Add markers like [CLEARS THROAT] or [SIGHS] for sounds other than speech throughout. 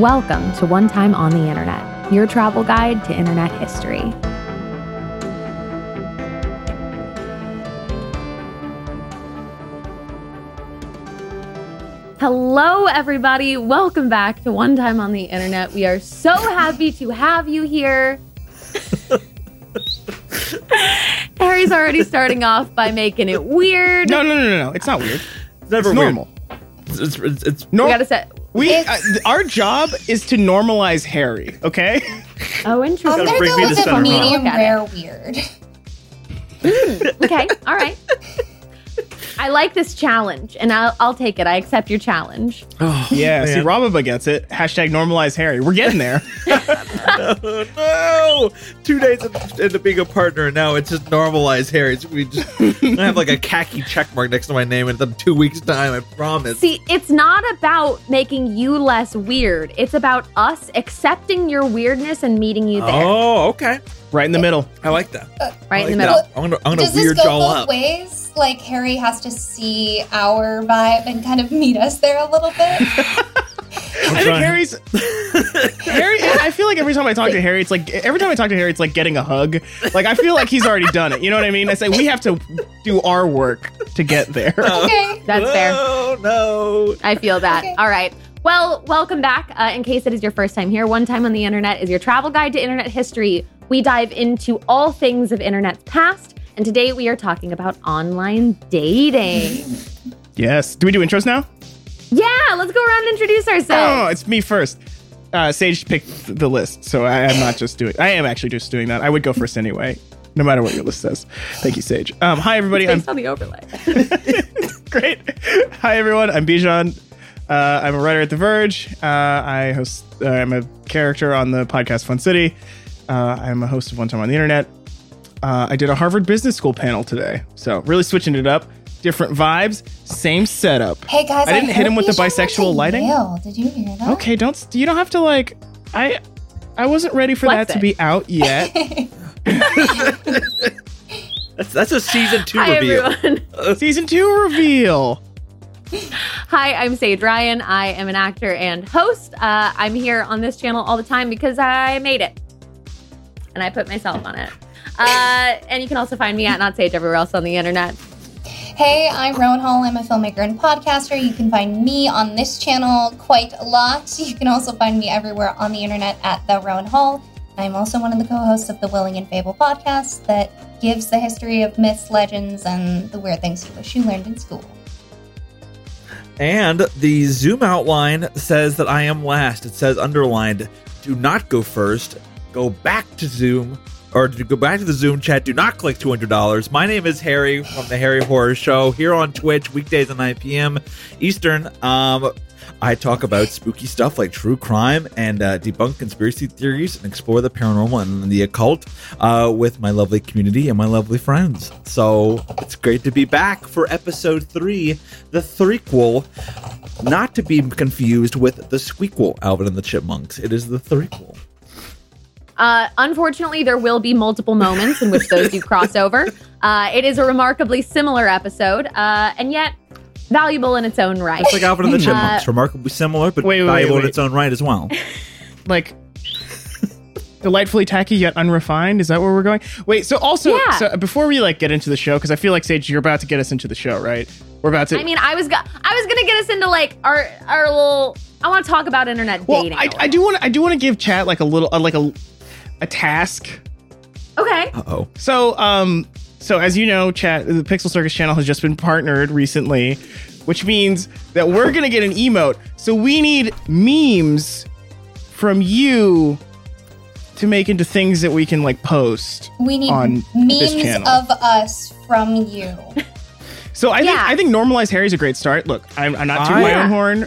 Welcome to One Time on the Internet, your travel guide to internet history. Hello, everybody. Welcome back to One Time on the Internet. We are so happy to have you here. [LAUGHS] Harry's already starting off by making it weird. No, no, no, no, no. It's not weird. It's never It's weird. normal. It's, it's, it's We Nor- gotta set. We uh, our job is to normalize Harry. Okay. Oh, I'm gonna go with a medium rare weird. [LAUGHS] Okay, all right. I like this challenge, and I'll, I'll take it. I accept your challenge. oh, Yeah. See, man. Robaba gets it. Hashtag normalize Harry. We're getting there. [LAUGHS] [LAUGHS] Oh, no! Two days into being a partner, and now it's just normalize Harry. It's- We just I have like a khaki check mark next to my name in the two weeks' time. I promise. See, it's not about making you less weird. It's about us accepting your weirdness and meeting you there, oh, okay. Right in the middle. I like that. right I in the middle. that. I'm gonna, I'm gonna Does this weird go y'all both up. ways? Like Harry has to see our vibe and kind of meet us there a little bit. [LAUGHS] I think. Harry's Harry. I feel like every time I talk to Harry, it's like every time I talk to Harry, it's like getting a hug. Like I feel like he's already done it. You know what I mean? I say we have to do our work to get there. [LAUGHS] okay. That's fair. Oh no! I feel that. Okay. All right. Well, welcome back. Uh, in case it is your first time here, One Time on the Internet is your travel guide to internet history. We dive into all things of internet's past, and today we are talking about online dating. Yes. Do we do intros now? yeah, let's go around and introduce ourselves. Oh, it's me first. Uh, Sage picked the list, so I am not just doing. I am actually just doing that. I would go first anyway, no matter what your list says. Thank you, Sage. Um, hi everybody. I'm Based on the overlay. [LAUGHS] [LAUGHS] Great. Hi, everyone. I'm Bijan. Uh, I'm a writer at The Verge. Uh, I host. Uh, I'm a character on the podcast Fun City. Uh, I'm a host of One Time on the Internet. Uh, I did a Harvard Business School panel today, so really switching it up. Different vibes, same setup. Hey guys, I didn't hit him with the Bijan went to bisexual lighting. Yale. Did you hear that? Okay, don't. You don't have to like. I. I wasn't ready for Flex that to be out yet. [LAUGHS] That's that's a season two Hi, reveal. [LAUGHS] Season two reveal. Hi, I'm Sage Ryan. I am an actor and host. Uh, I'm here on this channel all the time because I made it and I put myself on it. Uh, and you can also find me at Not Sage everywhere else on the internet. Hey, I'm Rowan Hall. I'm a filmmaker and podcaster. You can find me on this channel quite a lot. [LAUGHS] You can also find me everywhere on the internet at the Rowan Hall. I'm also one of the co-hosts of the Willing and Fable podcast that gives the history of myths, legends, and the weird things you wish you learned in school. And the Zoom outline says that I am last. It says underlined, do not go first. Go back to Zoom or to go back to the Zoom chat. Do not click $200. My name is Harry from the Harry Horror Show here on Twitch, weekdays at 9 p.m. Eastern. Um, I talk about spooky stuff like true crime and uh, debunk conspiracy theories and explore the paranormal and the occult uh, with my lovely community and my lovely friends. So it's great to be back for episode three, the threequel, not to be confused with the squeakquel, Alvin and the Chipmunks. It is the threequel. Uh, unfortunately, there will be multiple moments in which those do [LAUGHS] cross over. Uh, it is a remarkably similar episode, uh, and yet valuable in its own right. It's like Alvin and the Uh, Chipmunks, remarkably similar, but Wait, wait, valuable wait, in its own right as well. [LAUGHS] like delightfully tacky yet unrefined. Is that where we're going? Wait, so also, Yeah. so before we like get into the show, because I feel like Sage, you're about to get us into the show, right? We're about to. I mean, I was go- I was gonna get us into like our our little. I want to talk about internet well, dating. I, a I little. do want I do want to give chat like a little uh, like a a task. Okay. Uh oh. So um so as you know, chat the Pixel Circus channel has just been partnered recently, which means that we're gonna get an emote. So we need memes from you to make into things that we can like post. We need On this memes channel. of us from you. So I think I think normalize Harry's a great start. Look, I'm, I'm not tooting I- my Yeah. own horn.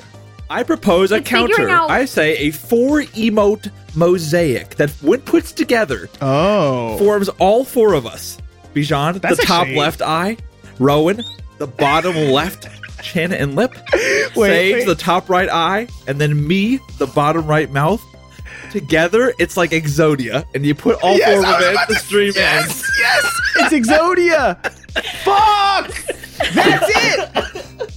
I propose a It's counter. out- I say a four emote mosaic that, when put together, Oh, forms all four of us. Bijan, That's the top shame. left eye. Rowan, the bottom [LAUGHS] left chin and lip. Wait, Sage, wait. the top right eye. And then me, the bottom right mouth. Together, it's like Exodia. And you put all Yes, four of I them in, about the stream yes, ends. yes, it's Exodia. [LAUGHS] Fuck, that's it.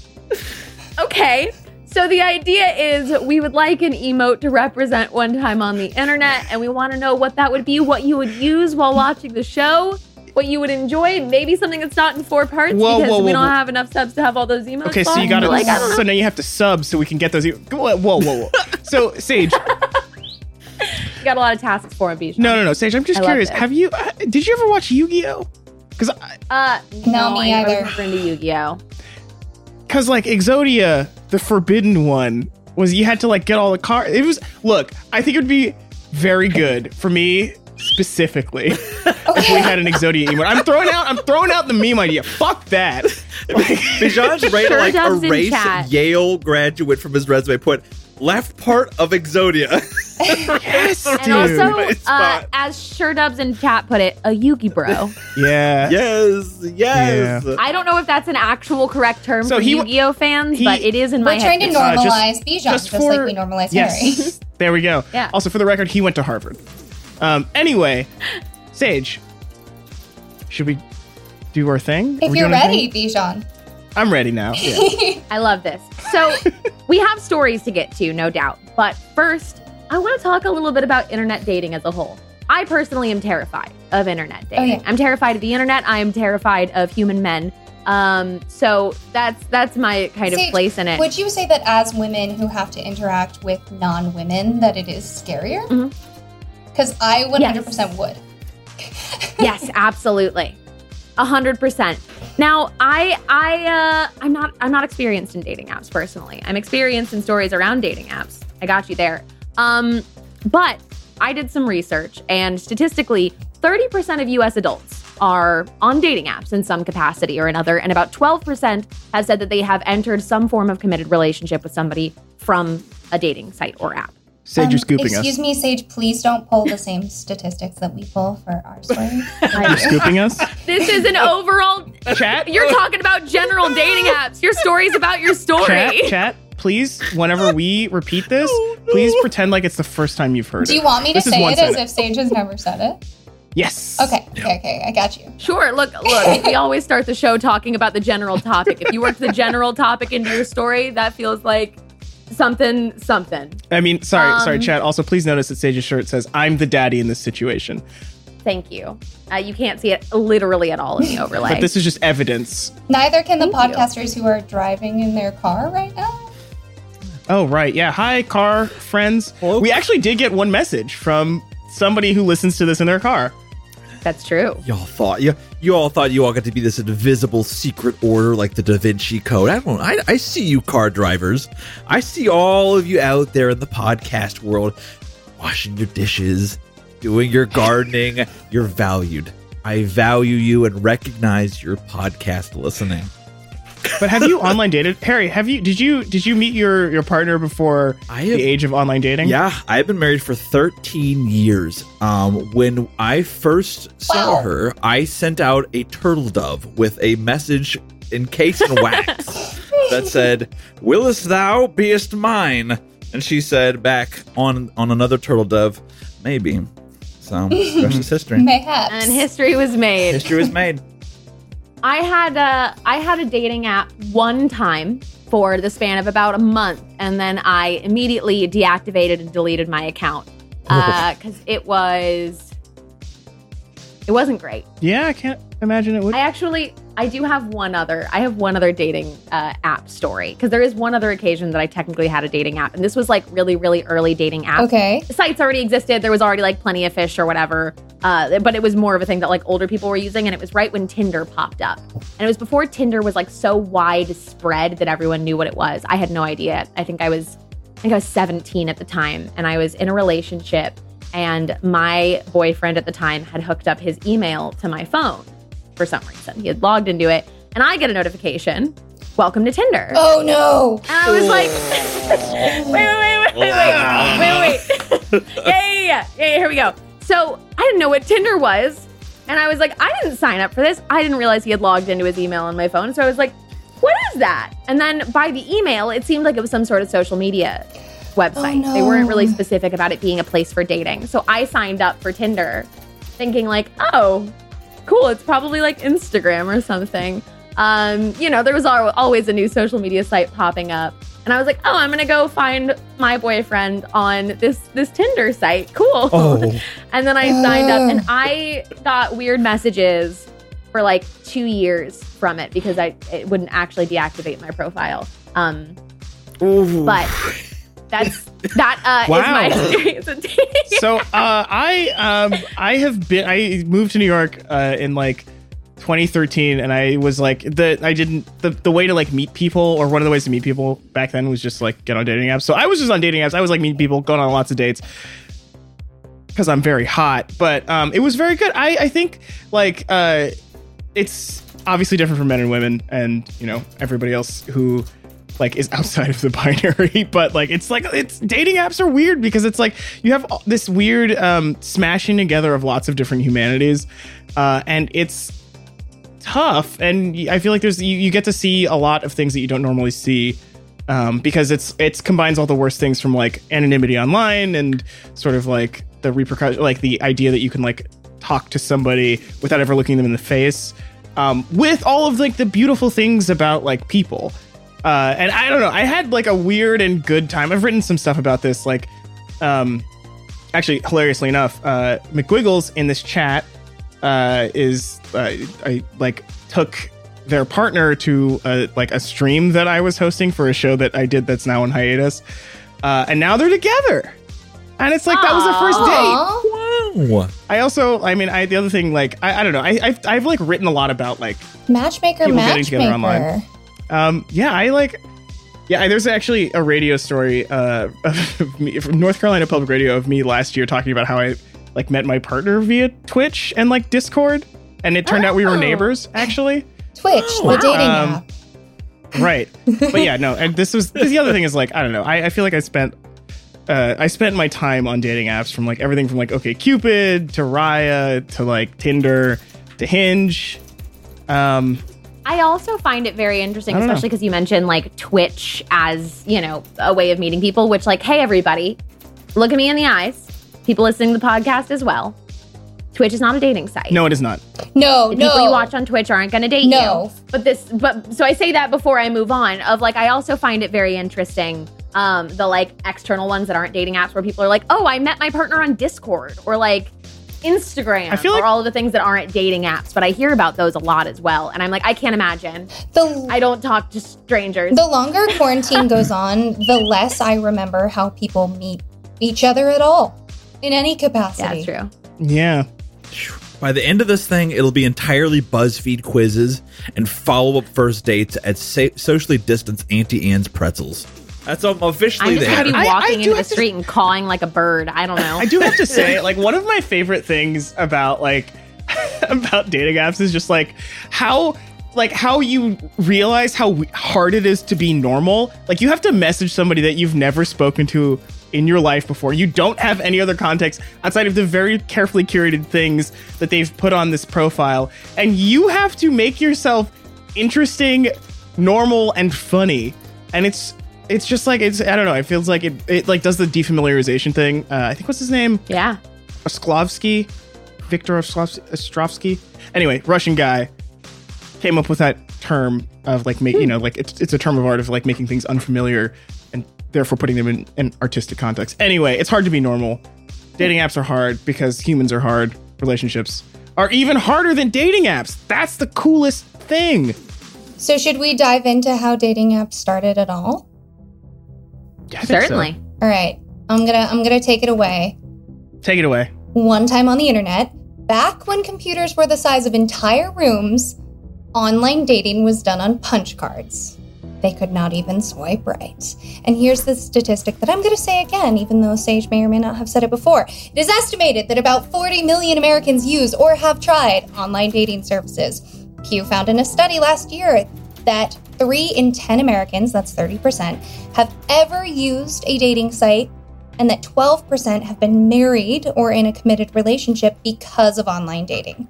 Okay. So the idea is we would like an emote to represent one time on the internet, and we want to know what that would be, what you would use while watching the show, what you would enjoy, maybe something that's not in four parts Whoa, because whoa, we don't whoa. have enough subs to have all those emotes. Okay, so you got to. like I don't know. So now you have to sub so we can get those. e- Whoa, whoa, whoa, whoa. [LAUGHS] so Sage, You got a lot of tasks for him, Bijan. no, no, no, Sage. I'm just I curious. Have you? Uh, did you ever watch Yu-Gi-Oh? Because, Uh, No, me I was either. never into Yu-Gi-Oh. because like Exodia, the forbidden one, was you had to like get all the cards. It was. Look, I think it would be very good for me specifically [LAUGHS] if we had an Exodia emote. I'm throwing out. I'm throwing out the meme idea. Fuck that. Like, Bijan's [LAUGHS] ready to like does in erase. Yale graduate from his resume. Put left part of Exodia. [LAUGHS] yes, And dude. also, uh, as Sure Dubs in chat put it, a Yugi bro. [LAUGHS] yeah. yes, yes. I don't know if that's an actual correct term So for he- Yu-Gi-Oh fans, he- but it is in my head. We're trying to head. Uh, just- normalize Bijan, just, just like we normalize Harry. [LAUGHS] There we go. Yeah. Also, for the record, he went to Harvard. Um. Anyway, Sage, should we do our thing? If you're ready, thing? Bijan. I'm ready now. [LAUGHS] I love this. So [LAUGHS] we have stories to get to, no doubt. But first, I want to talk a little bit about internet dating as a whole. I personally am terrified of internet dating. yeah. I'm terrified of the internet. I am terrified of human men. Um, so that's that's my kind of place in it. Would you say that as women who have to interact with non-women, that it is scarier? Because I 100% would. [LAUGHS] yes, absolutely. A hundred percent. Now, I, I, uh, I'm not, I'm not experienced in dating apps personally. I'm experienced in stories around dating apps. I got you there. Um, but I did some research, and statistically, 30% of U.S. adults are on dating apps in some capacity or another, and about 12% have said that they have entered some form of committed relationship with somebody from a dating site or app. Sage, Um, you're scooping excuse us. Excuse me, Sage, please don't pull the same statistics that we pull for our [LAUGHS] story. You're scooping us. [LAUGHS] This is an overall. Chat. You're talking about general dating apps. Your story's about your story. Chat. Chat. Please, whenever we repeat [LAUGHS] this, please pretend like it's the first time you've heard Do it. Do you want me to This is say one it as if Sage has never said it? Yes. Okay, okay, okay, I got you. Sure. Look, look. we always start the show talking about the general topic. If you work the general topic into your story, that feels like something, something. I mean, sorry, sorry, Um, chat. Also, please notice that Sage's shirt says, "I'm the daddy in this situation," Thank you. Uh, you can't see it literally at all in the [LAUGHS] overlay. but this is just evidence. Neither can the Thank you. podcasters who are driving in their car right now. Oh, right. Yeah. Hi, car friends. Hello? We actually did get one message from somebody who listens to this in their car. That's true. Y'all thought you you all thought you all got to be this invisible secret order like the Da Vinci Code. I don't. I, I see you car drivers. I see all of you out there in the podcast world, washing your dishes, doing your gardening. You're valued. I value you and recognize your podcast listening. But have you online dated, Harry? Have you? Did you? Did you meet your your partner before I the age of online dating? Yeah, I've been married for 13 years. Um, when I first saw Wow. her, I sent out a turtle dove with a message encased in wax [LAUGHS] that said, "Willest thou beest mine?" And she said back on on another turtle dove, "Maybe." So, the rest is history. Mayhaps. And history was made. History was made. [LAUGHS] I had a I had a dating app one time for the span of about a month, and then I immediately deactivated and deleted my account [LAUGHS] uh, because it was it wasn't great. Yeah, I can't imagine it would. I actually I do have one other I have one other dating uh, app story because there is one other occasion that I technically had a dating app, and this was like really really early dating app okay. sites already existed. There was already like plenty of fish or whatever. Uh, but it was more of a thing that like older people were using, and it was right when Tinder popped up. And it was before Tinder was like so widespread that everyone knew what it was. I had no idea. I think I was, I think I was 17 at the time, and I was in a relationship, and my boyfriend at the time had hooked up his email to my phone for some reason. He had logged into it, and I get a notification. Welcome to Tinder. Oh no! And I was like, [LAUGHS] wait, wait, wait, wait, wait, wait, wait. [LAUGHS] yeah, yeah, yeah, yeah, yeah. Here we go. So I didn't know what Tinder was, and I was like, I didn't sign up for this. I didn't realize he had logged into his email on my phone. So I was like, what is that? And then by the email, it seemed like it was some sort of social media website. Oh, no. They weren't really specific about it being a place for dating. So I signed up for Tinder thinking like, oh, cool. It's probably like Instagram or something. um, you know, there was always a new social media site popping up. And I was like, oh, I'm gonna go find my boyfriend on this this Tinder site. Cool. Oh, [LAUGHS] And then I signed up and I got weird messages for like two years from it because I it wouldn't actually deactivate my profile. Um, but that's that uh, is my experience so uh, I um I have been I moved to New York uh, in like 2013 and I was like the I didn't the, the way to like meet people or one of the ways to meet people back then was just like get on dating apps. So I was just on dating apps. I was like meeting people, going on lots of dates because I'm very hot. But um it was very good. I I think like uh it's obviously different for men and women and you know everybody else who like is outside of the [LAUGHS] binary but like it's like it's dating apps are weird because it's like you have this weird um smashing together of lots of different humanities uh and it's tough and I feel like there's you, you get to see a lot of things that you don't normally see um because it's it's combines all the worst things from like anonymity online and sort of like the repercussion like the idea that you can like talk to somebody without ever looking them in the face um with all of like the beautiful things about like people uh, and I don't know. I had like a weird and good time. I've written some stuff about this. Like, um, actually, hilariously enough, uh, McGwiggles in this chat uh, is uh, I like took their partner to uh, like a stream that I was hosting for a show that I did that's now on hiatus, uh, and now they're together. And it's like that was their first date. Aw. wow. I also, I mean, I the other thing, like, I, I don't know. I, I've I've like written a lot about like Matchmaker, People getting together online. Matchmaker. Um, yeah, I like. Yeah, I- there's actually a radio story uh, [LAUGHS] of me from North Carolina Public Radio of me last year talking about how I like met my partner via Twitch and like Discord, and it turned out we were Oh. neighbors actually. Twitch, Oh, the dating Um, app. Right, but yeah, no. And this was the other thing is like I don't know. I, I feel like I spent. Uh, I spent my time on dating apps from like everything from like OK Cupid to Raya to like Tinder to Hinge. Um, I also find it very interesting, I don't know. especially because you mentioned like Twitch as, you know, a way of meeting people, which, like, hey, everybody, look at me in the eyes. People listening to the podcast as well. Twitch is not a dating site. no, it is not. No, The no. people you watch on Twitch aren't going to date No. you. But this, but so I say that before I move on. Of like, I also find it very interesting. Um, the like external ones that aren't dating apps, where people are like, "Oh, I met my partner on Discord," or like Instagram, I feel or like- all of the things that aren't dating apps. But I hear about those a lot as well, and I'm like, I can't imagine. the I don't talk to strangers. the longer quarantine [LAUGHS] goes on, the less I remember how people meet each other at all in any capacity. that's true. Yeah. By the end of this thing, it'll be entirely BuzzFeed quizzes and follow up first dates at sa- socially distanced Auntie Anne's pretzels. That's I'm officially I'm just there. gonna be I- I walking do into the have to- street and cawing like a bird. I don't know. I do have to say, [LAUGHS] like, one of my favorite things about like [LAUGHS] about dating apps is just like how like how you realize how hard it is to be normal. Like you have to message somebody that you've never spoken to in your life before. You don't have any other context outside of the very carefully curated things that they've put on this profile, and you have to make yourself interesting, normal, and funny. And it's it's just like it's I don't know. It feels like it it like does the defamiliarization thing. Uh, I think what's his name yeah. Osklovsky, Viktor Osklovsky- Ostrovsky. Anyway, Russian guy came up with that term of like make you know like it's it's a term of art of like making things unfamiliar and therefore putting them in an artistic context. Anyway, it's hard to be normal. Dating apps are hard because humans are hard. Relationships are even harder than dating apps. That's the coolest thing. So should we dive into how dating apps started at all? Yeah, I think so. Certainly. All right. I'm going to I'm going to take it away. Take it away. One time on the internet, back when computers were the size of entire rooms, online dating was done on punch cards. They could not even swipe right. And here's the statistic that I'm going to say again, even though Sage may or may not have said it before. It is estimated that about 40 million Americans use or have tried online dating services. Pew found in a study last year that 3 in 10 Americans, that's 30%, have ever used a dating site and that 12% have been married or in a committed relationship because of online dating.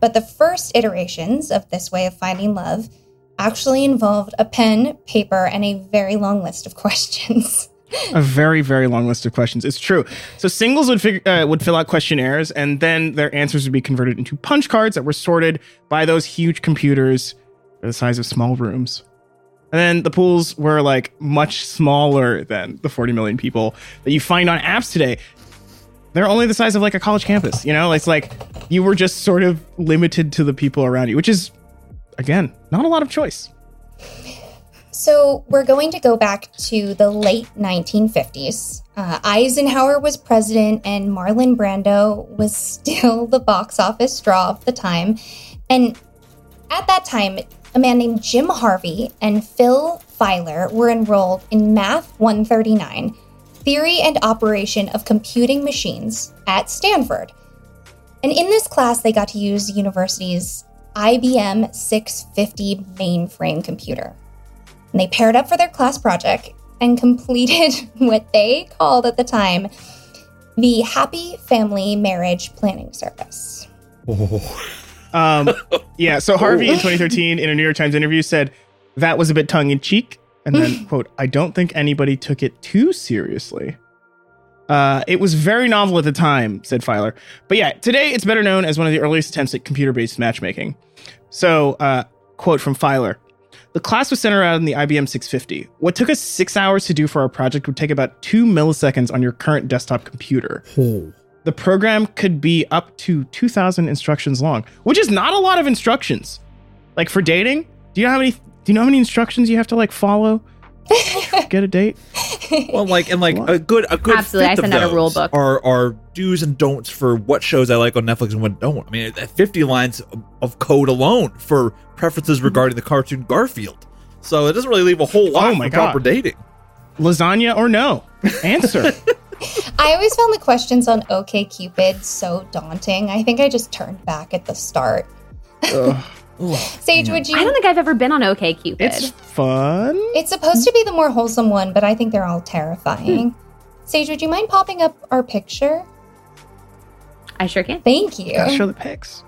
But the first iterations of this way of finding love actually involved a pen, paper, and a very long list of [LAUGHS] questions. a very very long list of questions it's true so singles would uh, would fill out questionnaires and then their answers would be converted into punch cards that were sorted by those huge computers the size of small rooms. And then the pools were like much smaller than the 40 million people that you find on apps today. They're only the size of like a college campus, you know? It's like you were just sort of limited to the people around you, which is, again, not a lot of choice. So we're going to go back to the late 1950s. Uh, Eisenhower was president, and Marlon Brando was [LAUGHS] still the box office draw of the time. And at that time, a man named Jim Harvey and Phil Fialer were enrolled in Math 139, Theory and Operation of Computing Machines, at Stanford. And in this class, they got to use the university's IBM 650 mainframe computer. And they paired up for their class project and [LAUGHS] completed what they called at the time the Happy Family Marriage Planning Service. Oh. Um, [LAUGHS] yeah, so Harvey in [LAUGHS] 2013 in a New York Times interview said that was a bit tongue in cheek. And then, [SIGHS] quote, I don't think anybody took it too seriously. Uh, it was very novel at the time, said Fialer. But yeah, today it's better known as one of the earliest attempts at computer based matchmaking. So, uh, quote from Fialer The class was centered around the IBM 650. What took us six hours to do for our project would take about two milliseconds on your current desktop computer. Oh. The program could be up to 2,000 instructions long, which is not a lot of instructions. Like for dating, do you know how many? Do you know how many instructions you have to like follow? to [LAUGHS] Get a date? Well, like and like What? a good a good Absolutely, I fifth of send out a rule book. Are are do's and don'ts for what shows I like on Netflix and what don't. I mean, fifty lines of- of code alone for preferences mm-hmm. regarding the cartoon Garfield. So it doesn't really leave a whole oh lot Oh my for proper dating. Lasagna or no? Answer. [LAUGHS] I always found the questions on OKCupid so daunting. I think I just turned back at the start. Sage, would you? I don't think I've ever been on OKCupid. it's fun. It's supposed to be the more wholesome one, but I think they're all terrifying. Hmm. Sage, would you mind popping up our picture? I sure can. Thank you. Gotta show the pics.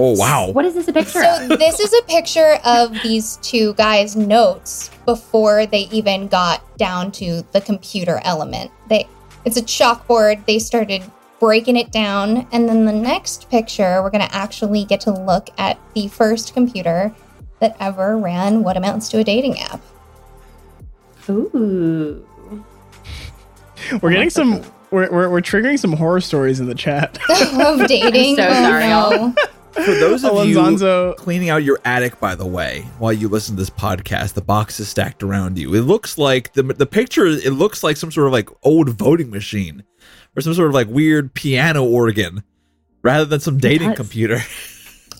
Oh wow! What is this a picture So of? [LAUGHS] this is a picture of these two guys' notes before they even got down to the computer element. They it's a chalkboard. They started breaking it down, and then the next picture, we're gonna actually get to look at the first computer that ever ran what amounts to a dating app. Ooh. We're getting some. We're, we're, we're triggering some horror stories in the chat. [LAUGHS] of dating. I'm so oh, sorry, no. For those of you cleaning out your attic, by the way, while you listen to this podcast, the box is stacked around you. It looks like the the picture. It looks like some sort of like old voting machine or some sort of like weird piano organ, rather than some dating does. computer. [LAUGHS]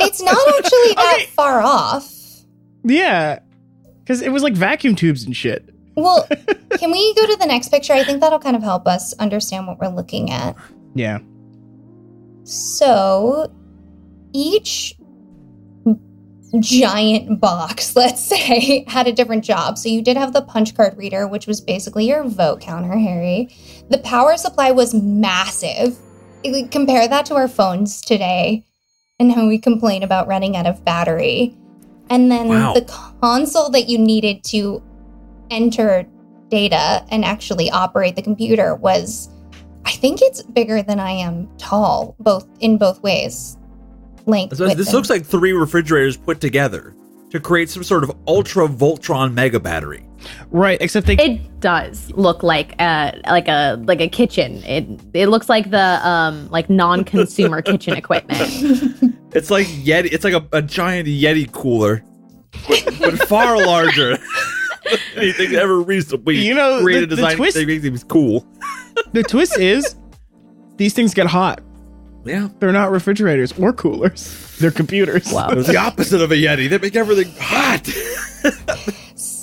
It's not actually that Okay. far off. Yeah, because it was like vacuum tubes and shit. Well, [LAUGHS] can we go to the next picture? I think that'll kind of help us understand what we're looking at. Yeah. So, each giant box, [LAUGHS] let's say, had a different job. So, you did have the punch card reader, which was basically your vote counter, Harry. The power supply was massive. Compare that to our phones today and how we complain about running out of battery. And then Wow. the console that you needed to enter data and actually operate the computer was I think it's bigger than I am tall, both in both ways. Length. So this and- looks like three refrigerators put together to create some sort of ultra Voltron mega battery. Right. Except they. It does look like a like a like a kitchen. It it looks like the um like non-consumer [LAUGHS] kitchen equipment. It's like Yeti. It's like a, a giant Yeti cooler, but, but far [LAUGHS] larger. than Anything ever reasonably You know, created the- the design twist- that makes things cool. the twist is, these things get hot. Yeah, They're not refrigerators or coolers. They're computers. Wow. it was the opposite of a Yeti. They make everything hot.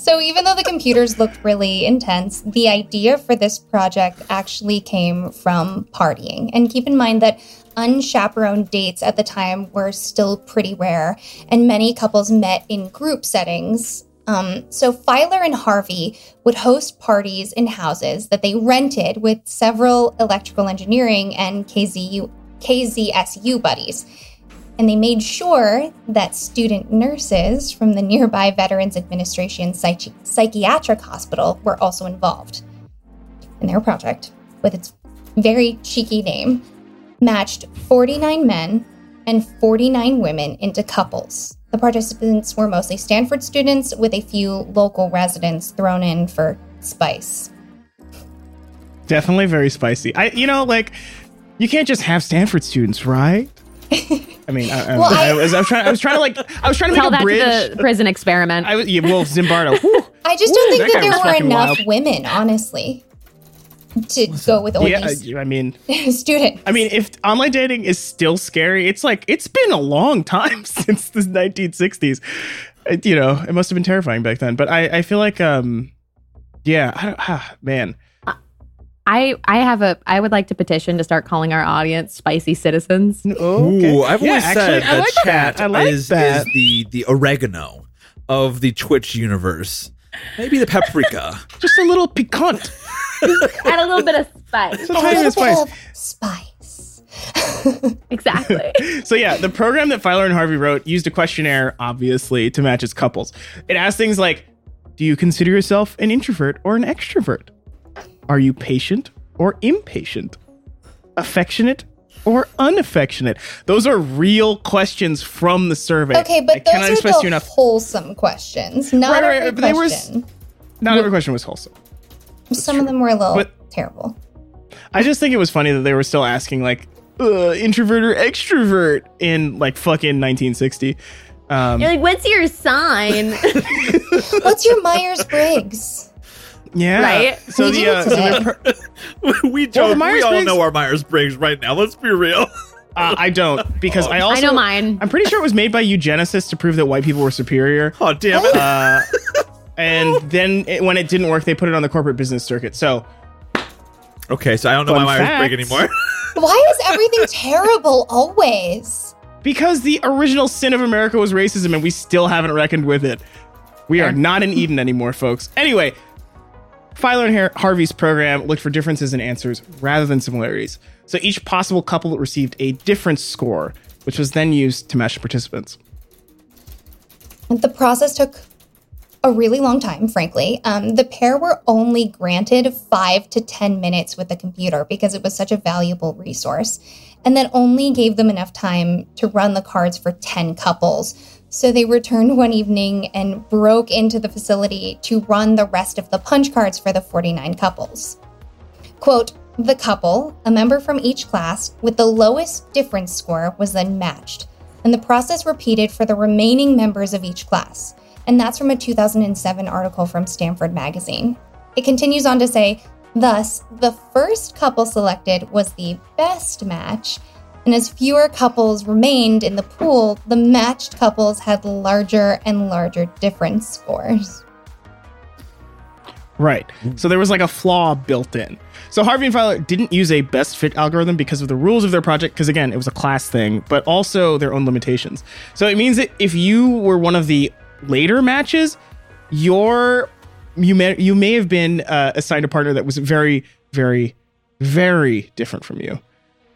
So even though the computers looked really intense, the idea for this project actually came from partying. And keep in mind that unchaperoned dates at the time were still pretty rare, and many couples met in group settings. Um, so Fialer and Harvey would host parties in houses that they rented with several electrical engineering and KZU, KZSU buddies and they made sure that student nurses from the nearby Veterans Administration Psychi- Psychiatric Hospital were also involved. And their project, with its very cheeky name, matched 49 men and 49 women into couples The participants were mostly Stanford students, with a few local residents thrown in for spice. Definitely very spicy. I, you know, like you can't just have Stanford students, right? I mean, I, I, [LAUGHS] Well, I- I was, I was trying. I was trying to like. I was trying to Tell make a that bridge. to the prison experiment. I was, yeah, well, Zimbardo. whew. I just don't think that that, there were enough wild. women, honestly, to go with all yeah, these I mean, [LAUGHS] students. I mean, if online dating is still scary, it's like it's been a long time [LAUGHS] since the 1960s. It- you know, it must have been terrifying back then. But I, I feel like, um, yeah, I don't, ah, [SIGHS] man, I I have a I would like to petition to start calling our audience spicy citizens. Oh, okay. Ooh, I've Yeah, always actually, said I like chat that. I like is, that. is the the oregano of the Twitch universe. Maybe the paprika. [LAUGHS] just a little piquant. [LAUGHS] Add a little bit of spice. Just a a tiny bit little spice. of [LAUGHS] spice. Exactly. So yeah, the program that Fialer and Harvey wrote used a questionnaire, obviously, to match its couples. It asked things like, "Do you consider yourself an introvert or an extrovert? Are you patient or impatient? Affectionate or unaffectionate?" Those are real questions from the survey. Okay, I but cannot those are express to you enough. wholesome questions, not Right, right, every but they were s- question. Not every question was wholesome. Some of them were a little But- terrible. I just think it was funny that they were still asking like uh, introvert or extrovert in like fucking 1960. Um, You're like, what's your sign? [LAUGHS] What's your Myers Briggs? Yeah, Right? So We the uh, so per- [LAUGHS] we Well, joke, the we all know our Myers Briggs right now. Let's be real. uh, I don't because I [LAUGHS] also I know mine. I'm pretty sure it was made by eugenicists to prove that white people were superior. Oh damn it! Uh, and [LAUGHS] then it, when it didn't work, they put it on the corporate business circuit. So Okay, so I don't know Fun my Myers Briggs anymore. Why is everything terrible always? because the original sin of America was racism, and we still haven't reckoned with it. We are not in Eden anymore, folks. Anyway, Fialer and Harvey's program looked for differences in answers rather than similarities. So each possible couple received a different score, which was then used to match participants. The process took a really long time, frankly. Um, the pair were only granted five to 10 minutes with the computer because it was such a valuable resource, and that only gave them enough time to run the cards for 10 couples. So they returned one evening and broke into the facility to run the rest of the punch cards for the 49 couples. Quote, the couple, a member from each class, with the lowest difference score was then matched, and the process repeated for the remaining members of each class. And that's from a 2007 article from Stanford Magazine. It continues on to say, thus, the first couple selected was the best match, and as fewer couples remained in the pool, the matched couples had larger and larger difference scores. Right. So there was like a flaw built in. So Harvey and Fialer didn't use a best fit algorithm because of the rules of their project, because again, it was a class thing, but also their own limitations. So it means that if you were one of the later matches, your you may you may have been uh, assigned a partner that was very, very, very different from you.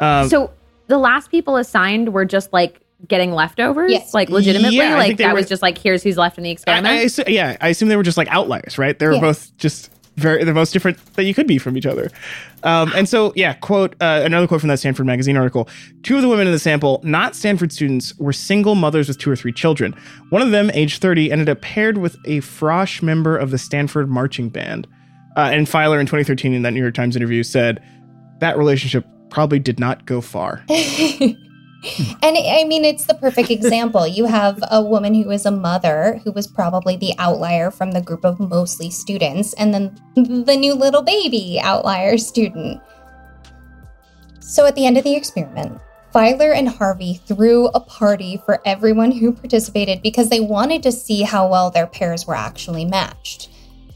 Um, so the last people assigned were just like getting leftovers, Yes. like legitimately, Yeah, like that were- was just like here's who's left in the I, experiment. I assu- yeah, I assume they were just like outliers, right? They were Yeah. both just very the most different that you could be from each other. Um, and so, yeah, quote uh, another quote from that Stanford magazine article: Two of the women in the sample, not Stanford students, were single mothers with two or three children. One of them, age thirty, ended up paired with a Frosh member of the Stanford marching band. Uh, and Fialer in 2013 in that New York Times interview said that relationship probably did not go far. [LAUGHS] And I mean, it's the perfect example. You have a woman who is a mother who was probably the outlier from the group of mostly students, and then the new little baby outlier student. So at the end of the experiment, Fialer and Harvey threw a party for everyone who participated because they wanted to see how well their pairs were actually matched.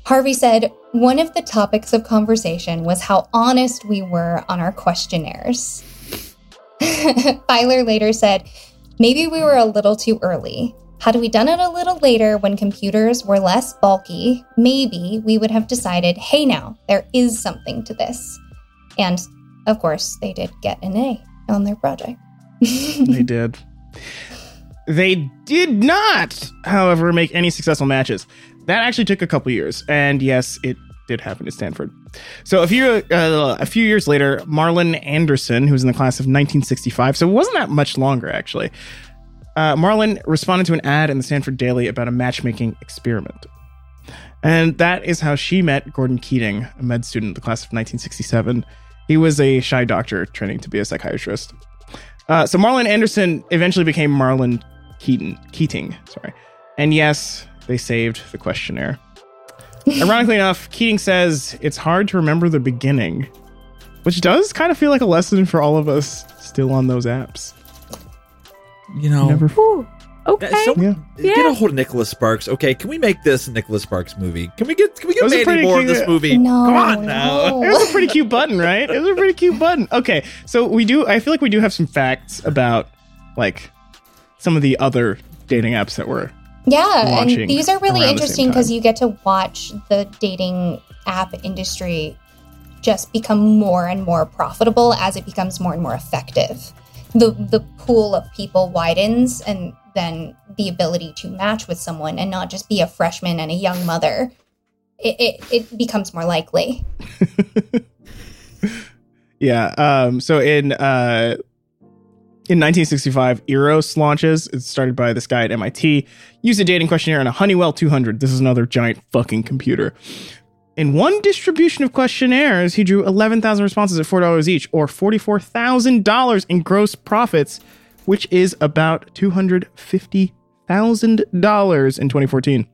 Harvey said, One of the topics of conversation was how honest we were on our questionnaires. [LAUGHS] Fialer later said, Maybe we were a little too early. Had we done it a little later when computers were less bulky, maybe we would have decided, hey, now, there is something to this. And of course, they did get an A on their project. [LAUGHS] they did. They did not, however, make any successful matches. That actually took a couple years, and yes, it did happen at Stanford. So a few uh, a few years later, Marlon Anderson, who was in the class of 1965, so it wasn't that much longer actually. uh, Marlon responded to an ad in the Stanford Daily about a matchmaking experiment. And that is how she met Gordon Keating, a med student in the class of 1967. He was a shy doctor training to be a psychiatrist. Uh, so Marlon Anderson eventually became Marlon Keaton, Keating, sorry. And yes, they saved the questionnaire. Ironically enough, Keating says it's hard to remember the beginning, which does kind of feel like a lesson for all of us still on those apps. You know, Never, Ooh, okay. Yeah, so- yeah. get a hold of Nicholas Sparks. Okay, can we make this a Nicholas Sparks movie? Can we get can we get Those are Mandy pretty Moore in cute. this movie? No, Come on now. no. [LAUGHS] It was a pretty cute button, right? It was a pretty cute button. Okay, so we do. I feel like we do have some facts about like some of the other dating apps that were. Yeah, and these are really interesting because you get to watch the dating app industry just become more and more profitable as it becomes more and more effective. The the pool of people widens and then the ability to match with someone and not just be a freshman and a young mother. It, it, it becomes more likely. [LAUGHS] Yeah. Um. So in uh, in 1965, Eros launches. It's started by this guy at MIT. Used a dating questionnaire on a Honeywell 200. This is another giant fucking computer. In one distribution of questionnaires, he drew 11,000 responses at $4 each, or $44,000 in gross profits, which is about $250,000 in 2014.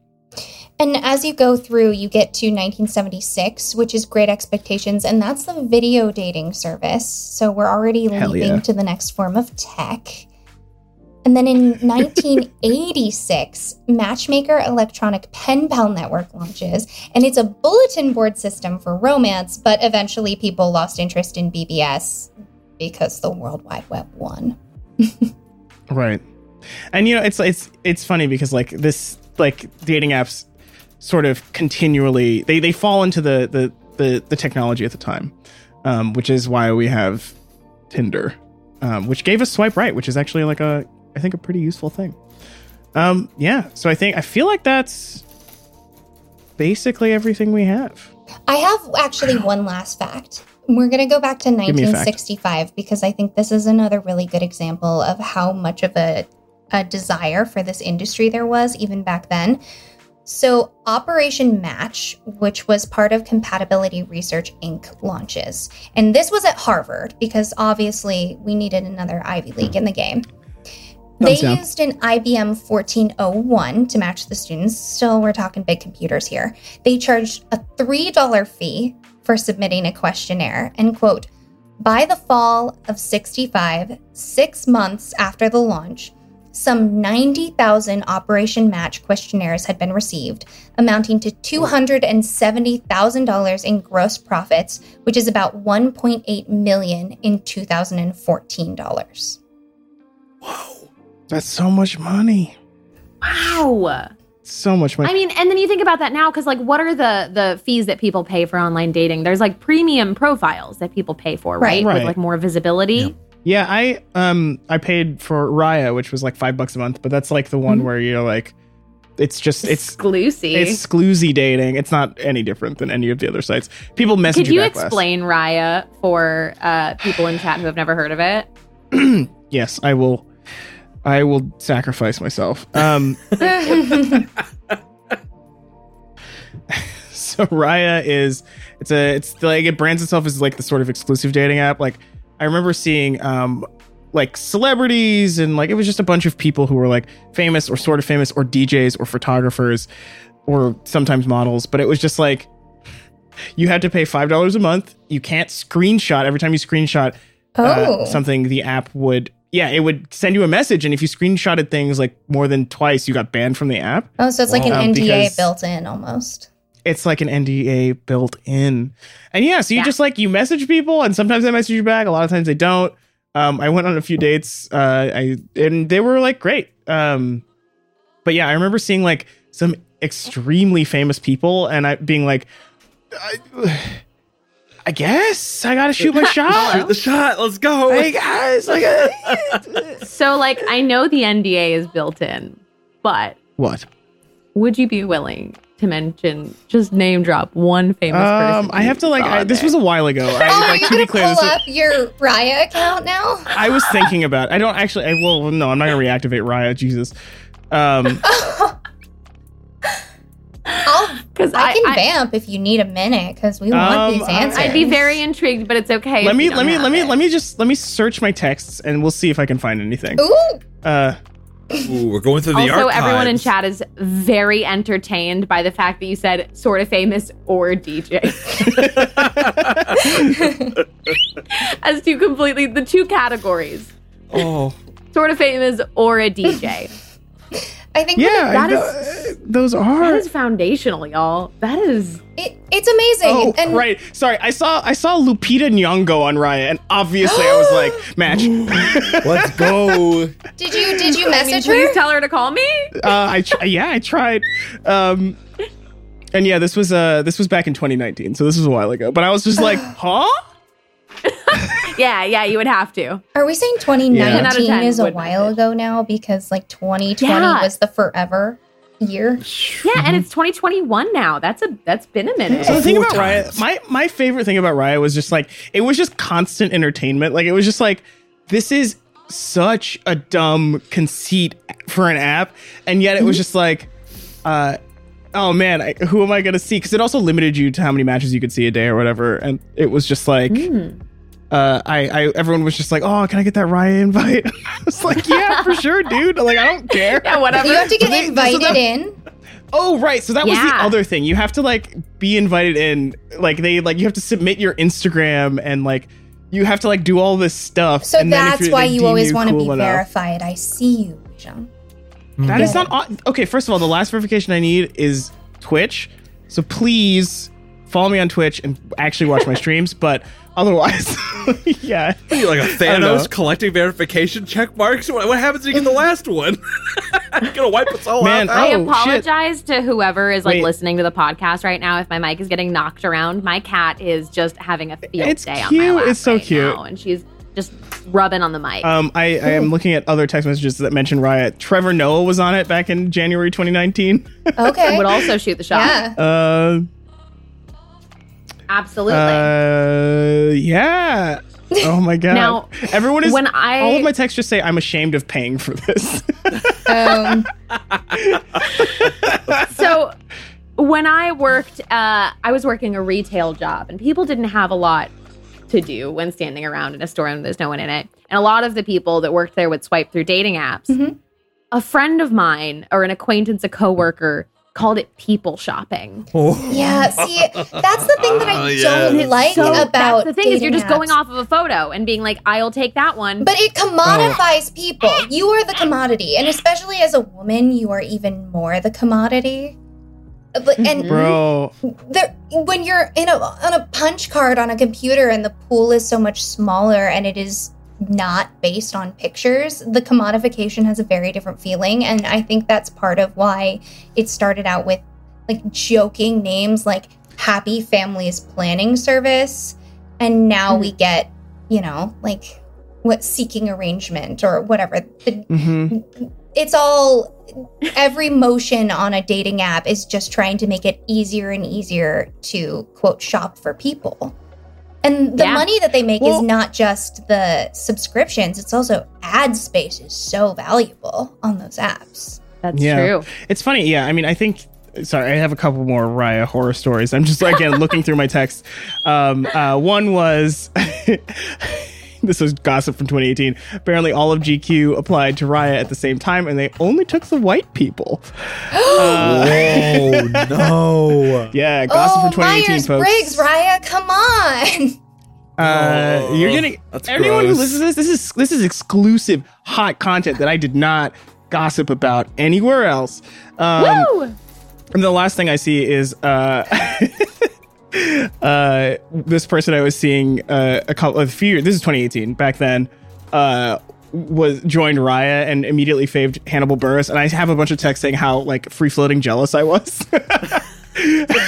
And as you go through, you get to 1976, which is Great Expectations, and that's the video dating service. So we're already Hell leaping yeah. to the next form of tech. And then in [LAUGHS] 1986, Matchmaker Electronic Pen Pal Network launches, and it's a bulletin board system for romance, but eventually people lost interest in BBS because the World Wide Web won. [LAUGHS] Right. And you know, it's it's it's funny because like this like dating apps sort of continually they they fall into the the the, the technology at the time. Um, which is why we have Tinder. Um, which gave us swipe right, which is actually like a I think a pretty useful thing. Um, yeah, so I think I feel like that's basically everything we have. I have actually one last fact. We're going to go back to me a fact. 1965 because I think this is another really good example of how much of a, a desire for this industry there was even back then. So, Operation Match, which was part of Compatibility Research Inc., launches. And this was at Harvard because obviously we needed another Ivy League in the game. They down. used an IBM 1401 to match the students. Still, we're talking big computers here. They charged a $3 fee for submitting a questionnaire and, quote, by the fall of 65, six months after the launch, some 90,000 Operation Match questionnaires had been received, amounting to $270,000 in gross profits, which is about 1.8 million in 2014 dollars. Wow, that's so much money. Wow. So much money. I mean, and then you think about that now because, like, what are the the fees that people pay for online dating? There's like premium profiles that people pay for, right? Right. Right. With like more visibility. Yep. Yeah, I um I paid for Raya, which was like five bucks a month, but that's like the one Mhm. where you're like, it's just it's exclusive. it's scloozy dating. It's not any different than any of the other sites. People message Could you less. explain Raya for uh, people in chat who have never heard of it? [CLEARS THROAT] Yes, I will. I will sacrifice myself. Um, [LAUGHS] [LAUGHS] so Raya is it's a it's like it brands itself as like the sort of exclusive dating app. Like I remember seeing um like celebrities and like it was just a bunch of people who were like famous or sort of famous or DJs or photographers or sometimes models, but it was just like you had to pay five dollars a month. You can't screenshot. Every time you screenshot uh, Oh, something the app would yeah it would send you a message. And if you screenshotted things like more than twice you got banned from the app. Oh, so it's like Um, an NDA because- built in almost. It's like an nda built in and yeah so you Yeah. just like you message people and sometimes they message you back a lot of times they don't um i went on a few dates uh i and they were like great um but yeah i remember seeing like some extremely famous people and i being like I, I guess i gotta shoot my [LAUGHS] shot Shoot the shot. Let's go. hey guys like [LAUGHS] So, like, I know the NDA is built in, but what would you be willing to mention, just name drop one famous person. Um, I have to like. I, this was a while ago. I, [LAUGHS] Oh, are like you to be gonna clear, pull this was- up your Raya account now? I was thinking about. I don't actually. I will. No, I'm not gonna reactivate Raya. Jesus. Um, [LAUGHS] because I can I, vamp if you need a minute because we want Um, these answers. I'd be very intrigued, but it's okay. let me let me let me it. let me just let me search my texts and we'll see if I can find anything. Ooh, Uh, Ooh, we're going through the Also, archives. everyone in chat is very entertained by the fact that you said sort of famous or DJ. [LAUGHS] [LAUGHS] As two completely, the two categories Oh, sort of famous or a DJ. [LAUGHS] I think yeah, That th- those are. that is foundational, y'all. That is. it, it's amazing. Oh, and right. Sorry, I saw I saw Lupita Nyong'o on Raya, and obviously I was like, [GASPS] match. [LAUGHS] let's go. did you did you I mean, message please her? tell her to call me. uh, I tr- [LAUGHS] yeah, I tried. Um, and yeah, this was uh this was back in 2019, so this was a while ago. But I was just like, [GASPS] huh? [LAUGHS] Yeah, yeah, you would have to. Are we saying Yeah. 2019 10 out of 10 is a while message. ago now because like 2020 Yeah. was the forever year? Yeah, and it's 2021 now. That's a that's been a minute. So the thing about Raya, my my favorite thing about Raya was just like it was just constant entertainment. Like it was just like this is such a dumb conceit for an app, and yet it was just like, uh, oh man, I, who am I gonna see? Because it also limited you to how many matches you could see a day or whatever, and it was just like. Mm. Uh, I, I, everyone was just like, "Oh, can I get that Raya invite?" [LAUGHS] I was like, "Yeah, for sure, dude." Like, I don't care. Yeah, whatever. You have to get They- so invited that- in. Oh, right. So that was the other thing. You have to like be invited in. Like they like you have to submit your Instagram and like you have to like do all this stuff. So and then if that's why they you always want to cool be enough- verified. I see you, John. That is not okay. First of all, the last verification I need is Twitch. So please follow me on Twitch and actually watch my [LAUGHS] streams. But otherwise, [LAUGHS] yeah. Are you like a don't know. Thanos collecting verification check marks? What, what happens when you get the last one? You're [LAUGHS] gonna wipe us all Man, out. I Oh, apologize to whoever is like Wait. listening to the podcast right now if my mic is getting knocked around. My cat is just having a field It's day on my cute. lap It's so right cute. now, and she's just rubbing on the mic. Um, I, I am looking at other text messages that mention Raya. Trevor Noah was on it back in January 2019. Okay. would also shoot the shot. yeah. uh, Absolutely. Uh, yeah. Oh my [LAUGHS] god. Now, everyone is when I- all of my texts just say I'm ashamed of paying for this. [LAUGHS] Um, so when I worked, uh, I was working a retail job, and people didn't have a lot to do when standing around in a store and there's no one in it. And a lot of the people that worked there would swipe through dating apps. Mhm. A friend of mine, or an acquaintance, a coworker, called it people shopping. Oh. yeah. See, that's the thing that I [LAUGHS] Oh, don't yes. like So about the thing is you're dating just going off of a photo and being like, "I'll take that one." But it Oh. commodifies people. [LAUGHS] You are the commodity, and especially as a woman, you are even more the commodity. Uh, But and Mhm. Bro, there, when you're in a on a punch card on a computer and the pool is so much smaller and it is not based on pictures, the commodification has a very different feeling, and I think that's part of why it started out with like joking names like Happy Families Planning Service, and now we get you know like what seeking arrangement or whatever. The, hmm it's all every motion on a dating app is just trying to make it easier and easier to quote shop for people. And the Yeah. money that they make Well- is not just the subscriptions, it's also ad space is so valuable on those apps. That's Yeah. true. it's funny. Yeah, I mean, I think. Sorry, I have a couple more Raya horror stories. I'm just again looking through my texts. Um, uh, one was. [LAUGHS] [LAUGHS] This was gossip from 2018. Apparently, all of GQ applied to Raya at the same time, and they only took the white people. [GASPS] Uh, Oh no! yeah, gossip oh, from 2018, Myers folks. Briggs, Raya, come on. Uh, Oh, you're getting that's everyone who listens to this. This is this is exclusive hot content that I did not gossip about anywhere else. Um, Woo! and the last thing I see is uh, [LAUGHS] uh, this person I was seeing uh, a couple a few years. This is 2018. Back then, uh, was joined Raya and immediately faved Hannibal Buress. And I have a bunch of texts saying how like free floating jealous I was. At the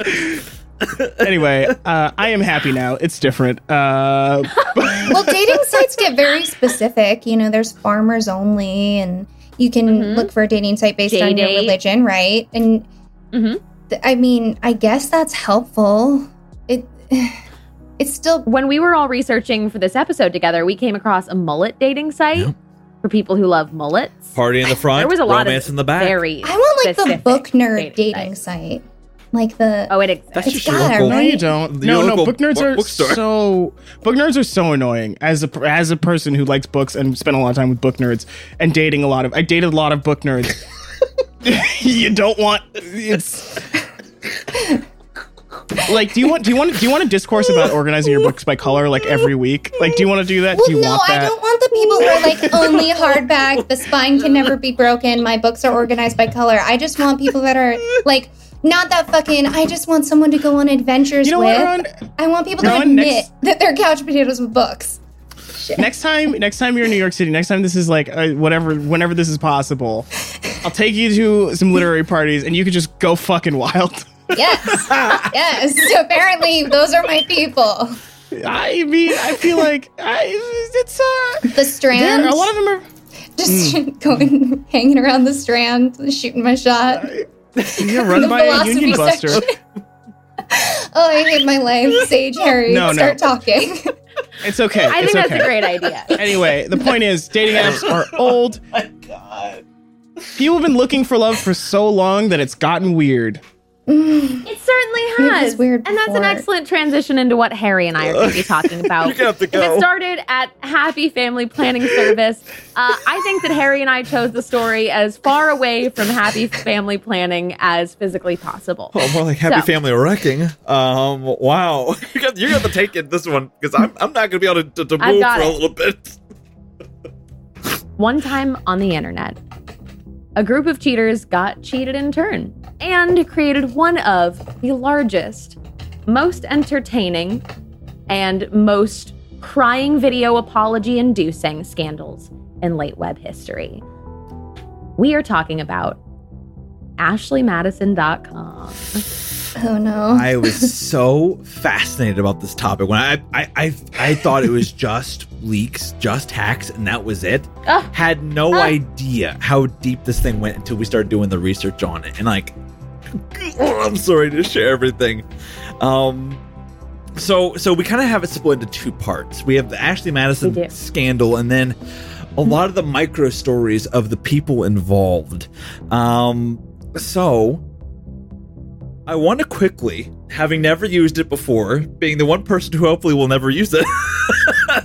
time. anyway, uh, I am happy now. It's different. Uh, [LAUGHS] well, dating sites get very specific. You know, there's farmers only, and You can Mhm. look for a dating site based on your religion, right? And Mhm. Th- I mean, I guess that's helpful. It [SIGHS] it's still When we were all researching for this episode together, we came across a mullet dating site Yep. for people who love mullets. Party in the [LAUGHS] front, There was a lot of romance in the back. Very I want like the book nerd dating dating, site. Like the Oh, it exists. That's It's just your got it, local. No, you don't. The no, no. Book nerds book- are bookstore. so. Book nerds are so annoying. As a as a person who likes books and spent a lot of time with book nerds and dating a lot of. I dated a lot of book nerds. [LAUGHS] [LAUGHS] you don't want it's. Like, do you want do you want do you want a discourse about organizing your books by color like every week? Like, do you want to do that? Well, do you no, want I that? don't want the people who are like only hardback. The spine can never be broken. My books are organized by color. I just want people that are like not that fucking. I just want someone to go on adventures You know with. what, Ron? I want people to admit next- that they're couch potatoes with books. next time next time you're in new york city next time this is like uh, whatever whenever this is possible i'll take you to some literary parties and you could just go fucking wild [LAUGHS] Yes, yes. Apparently, those are my people. i mean i feel like I, it's uh The Strand. a lot of them are just Hmm. going, hanging around the Strand, shooting my shot. you're run by a union buster. Oh, I hate my life. [LAUGHS] Sage Harry, No, no. start talking. it's okay I it's think that's a great idea. anyway the point is dating apps [LAUGHS] are old my God. People have been looking for love for so long that it's gotten weird It certainly It was has. weird and that's an before. excellent transition into what Harry and I are going to be talking [LAUGHS] about. You're gonna have to If go. it started at Happy Family Planning Service, uh, I think that Harry and I chose the story as far away from Happy Family Planning as physically possible. Oh, more like happy So- family wrecking. Um, wow, [LAUGHS] you got you got to take it this one because I'm I'm not gonna be able to, to, to I've move got for a it. little bit. [LAUGHS] One time on the internet, a group of cheaters got cheated in turn and created one of the largest, most entertaining, and most crying video apology inducing scandals in late web history. We are talking about AshleyMadison.com. Oh no. I was so fascinated about this topic when I I I, I thought it was just leaks, just hacks, and that was it. Ah. Had no Ah. idea how deep this thing went until we started doing the research on it, and like, [LAUGHS] I'm sorry to share everything. Um, so so we kind of have it split into two parts. We have the Ashley Madison scandal, and then a lot of the micro stories of the people involved. Um, so I want to quickly, having never used it before, being the one person who hopefully will never use it.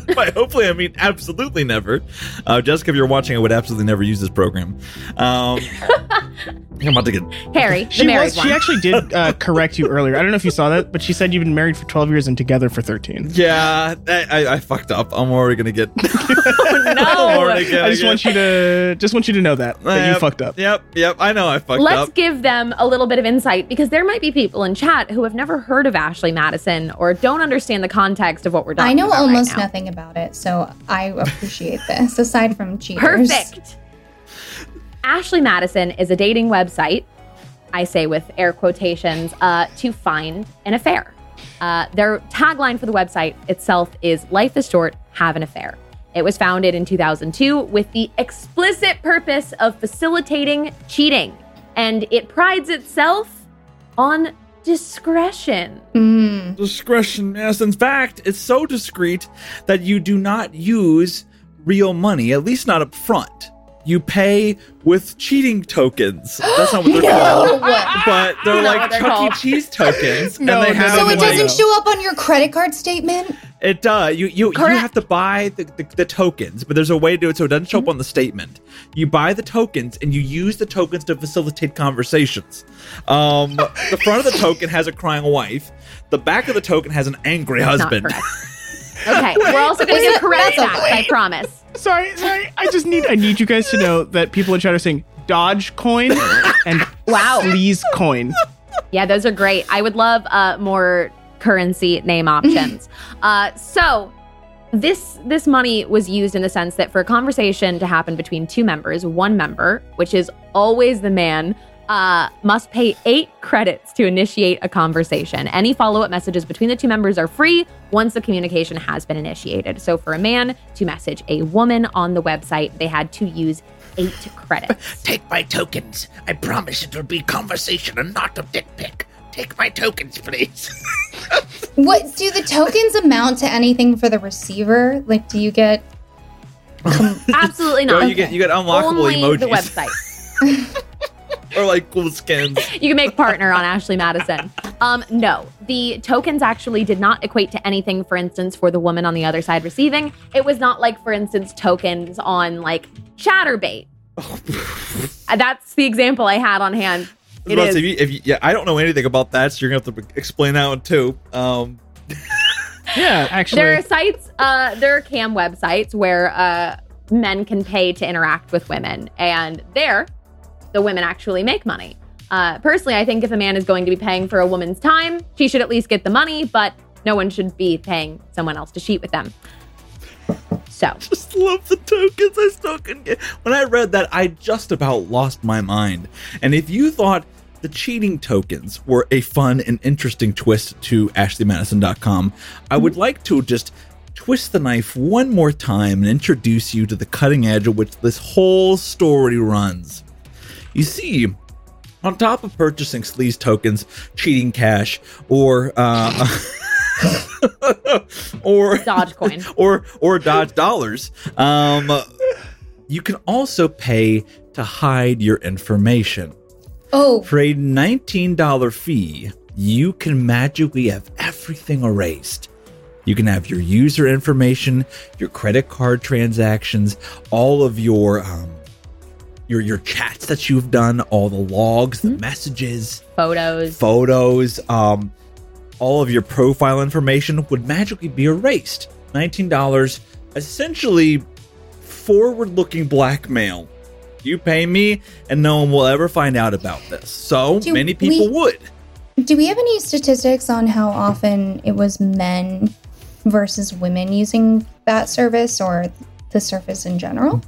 [LAUGHS] By hopefully, I mean absolutely never. Uh, Jessica, if you're watching, I would absolutely never use this program. Um, [LAUGHS] I'm about to get. Harry, the she married was one. she actually did uh, [LAUGHS] correct you earlier i don't know if you saw that but she said you've been married for 12 years and together for 13 Yeah, I, I, I fucked up. I'm already gonna get. [LAUGHS] Oh, no. I'm [LAUGHS] already gonna i just get- want you to just want you to know that that you Yep, fucked up Yep, yep. I know I fucked up. Let's give them a little bit of insight because there might be people in chat who have never heard of Ashley Madison or don't understand the context of what we're talking I know about almost right now. nothing about it, so I appreciate this. Aside from cheaters, Perfect. Ashley Madison is a dating website, I say with air quotations, uh, to find an affair. Uh, their tagline for the website itself is Life is short, have an affair. It was founded in 2002 with the explicit purpose of facilitating cheating, and it prides itself on discretion. Mm. Discretion, yes. In fact, it's so discreet that you do not use real money, at least not up front. You pay with cheating tokens. That's not what they're [GASPS] called. [LAUGHS] But they're Not like what they're Chuck E. called. Cheese tokens. [LAUGHS] No, and they no, have So it like- doesn't no. show up on your credit card statement. It does. You you you Correct. have to buy the, the, the tokens, but there's a way to do it so it doesn't show up on the statement. You buy the tokens and you use the tokens to facilitate conversations. Um, the front of the token has a crying wife. The back of the token has an angry Not husband. correct. [LAUGHS] Okay, we're also going to Wait, give correct that's a facts. I promise. Sorry sorry i just need i need you guys to know that people in chat are saying dodge coin and Wow. sleaze coin Yeah, those are great. I would love uh, more currency name options. [LAUGHS] uh, so this this money was used in the sense that for a conversation to happen between two members, one member, which is always the man, uh, must pay eight credits to initiate a conversation. Any follow up messages between the two members are free once the communication has been initiated. So for a man to message a woman on the website, they had to use eight credits. [LAUGHS] Take my tokens. I promise it'll be conversation and not a dick pic. Take my tokens, please. [LAUGHS] What do the tokens amount to anything for the receiver? Like, do you get? [LAUGHS] Absolutely No, not. you get you get unlockable Only emojis the website. Or like cool skins. [LAUGHS] You can make partner on Ashley Madison. Um, no, the tokens actually did not equate to anything. For instance, for the woman on the other side receiving, it was not like, for instance, tokens on like Chaturbate. [LAUGHS] Uh, That's the example I had on hand. I was It about to is. say, if you, if you, yeah, I don't know anything about that, so you're gonna have to explain that one too. Um, [LAUGHS] Yeah, actually. There are sites, uh, there are cam websites where uh, men can pay to interact with women, and there, the women actually make money. Uh, personally, I think if a man is going to be paying for a woman's time, she should at least get the money, but no one should be paying someone else to cheat with them. So, [LAUGHS] just love the tokens. I still can get. When I read that, I just about lost my mind. And if you thought the cheating tokens were a fun and interesting twist to AshleyMadison.com, I would like to just twist the knife one more time and introduce you to the cutting edge of which this whole story runs. You see, on top of purchasing sleaze tokens, cheating cash, or uh, [LAUGHS] or Dogecoin. [LAUGHS] or or dodge dollars, um, you can also pay to hide your information. Oh, For a $19 fee, you can magically have everything erased. You can have your user information, your credit card transactions, all of your um, your your chats that you've done, all the logs, the messages, photos. photos, um, all of your profile information would magically be erased. $19, essentially forward looking blackmail. You pay me, and no one will ever find out about this. So Do many people we- would. do we have any statistics on how often it was men versus women using that service or the service in general?